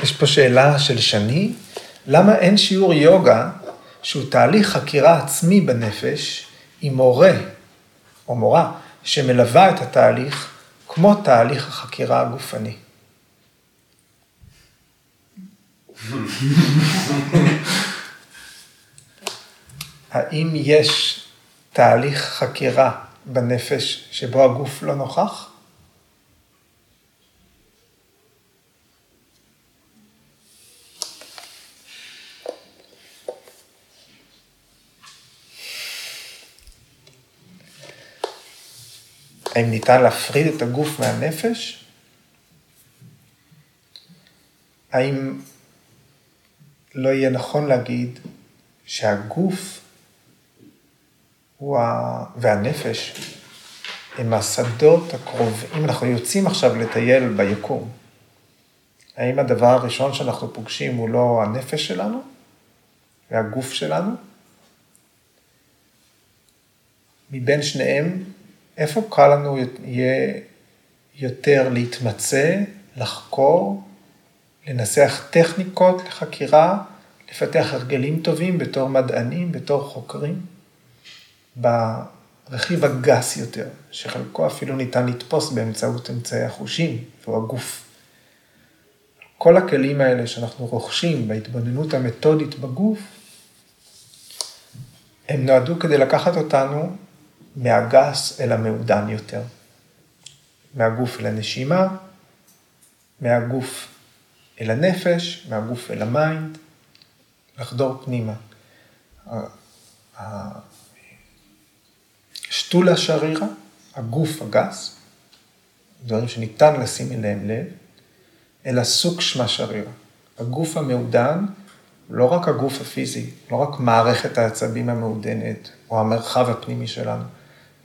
Speaker 1: יש פה שאלה של שני, למה אין שיעור יוגה שהוא תהליך חקירה עצמי בנפש עם מורה או מורה שמלווה את התהליך כמו תהליך החקירה הגופני? האם יש תהליך חקירה בנפש שבו הגוף לא נוכח? האם ניתן להפריד את הגוף מהנפש? האם לא יהיה נכון להגיד שהגוף ה... והנפש הם השדות הקרובים, אם אנחנו יוצאים עכשיו לטייל ביקום, האם הדבר הראשון שאנחנו פוגשים הוא לא הנפש שלנו והגוף שלנו? מבין שניהם, איפה קל לנו יהיה יותר להתמצא, לחקור, לנסח טכניקות לחקירה, לפתח הרגלים טובים בתור מדענים, בתור חוקרים? ברכיב הגס יותר, שחלקו אפילו ניתן לתפוס באמצעות אמצעי החושים, והוא הגוף. כל הכלים האלה שאנחנו רוכשים בהתבוננות המתודית בגוף, הם נועדו כדי לקחת אותנו מהגס אל המעודן יותר. מהגוף אל הנשימה, מהגוף אל הנפש, מהגוף אל ה mind, לחדור פנימה. סתולה שרירה, הגוף הגס, דברים שניתן לשים אליהם לב, אלא סוקשמה שרירה, הגוף המעודן, לא רק הגוף הפיזי, לא רק מערכת העצבים המעודנת, או המרחב הפנימי שלנו,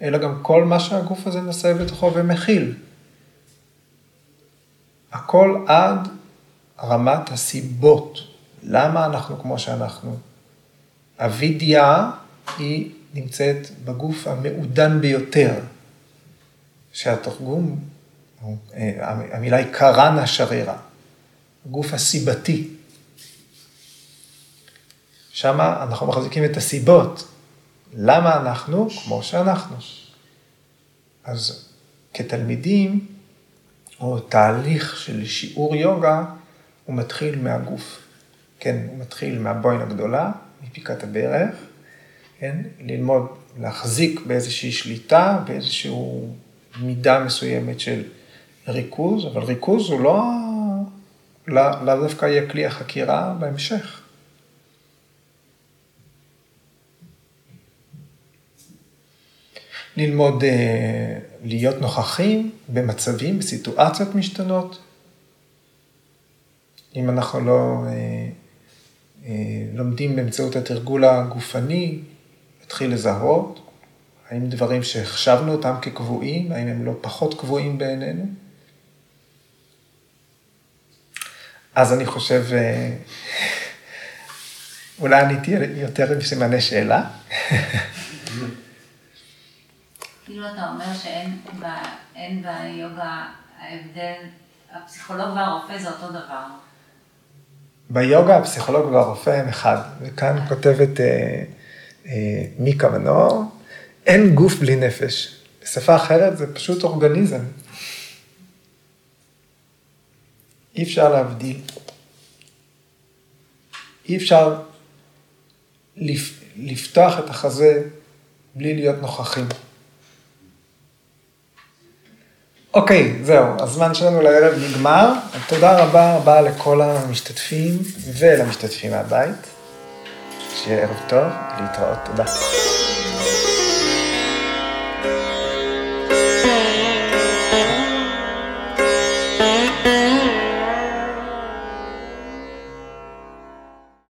Speaker 1: אלא גם כל מה שהגוף הזה נושא בתוכו ומכיל. הכל עד רמת הסיבות, למה אנחנו כמו שאנחנו. אבידיה היא נמצאת בגוף המעודן ביותר, שהתרגום, המילה היא קרנה שרירה, הגוף הסיבתי. שם אנחנו מחזיקים את הסיבות, למה אנחנו כמו שאנחנו. אז כתלמידים, או תהליך של שיעור יוגה, הוא מתחיל מהגוף. כן, הוא מתחיל מהבוין הגדולה, מפיקת הברך, כן? ללמוד להחזיק באיזושהי שליטה, באיזושהי מידה מסוימת של ריכוז, אבל ריכוז הוא לא, לאו לא דווקא יהיה כלי החקירה בהמשך. ללמוד אה, להיות נוכחים במצבים, בסיטואציות משתנות. אם אנחנו לא אה, אה, לומדים באמצעות התרגול הגופני, נתחיל לזהות, האם דברים שהחשבנו אותם כקבועים, האם הם לא פחות קבועים בעינינו? אז אני חושב, אה, אולי עניתי יותר עם סימני שאלה. [LAUGHS]
Speaker 3: כאילו אתה אומר שאין ביוגה ההבדל, הפסיכולוג והרופא זה אותו דבר.
Speaker 1: ביוגה הפסיכולוג והרופא הם אחד, וכאן כותבת אה, אה, מיקה מנור, אין גוף בלי נפש. בשפה אחרת זה פשוט אורגניזם. אי אפשר להבדיל. אי אפשר לפתוח את החזה בלי להיות נוכחים. אוקיי, זהו, הזמן שלנו לערב נגמר. תודה רבה רבה לכל המשתתפים ולמשתתפים מהבית. שיהיה ערב טוב, להתראות, תודה.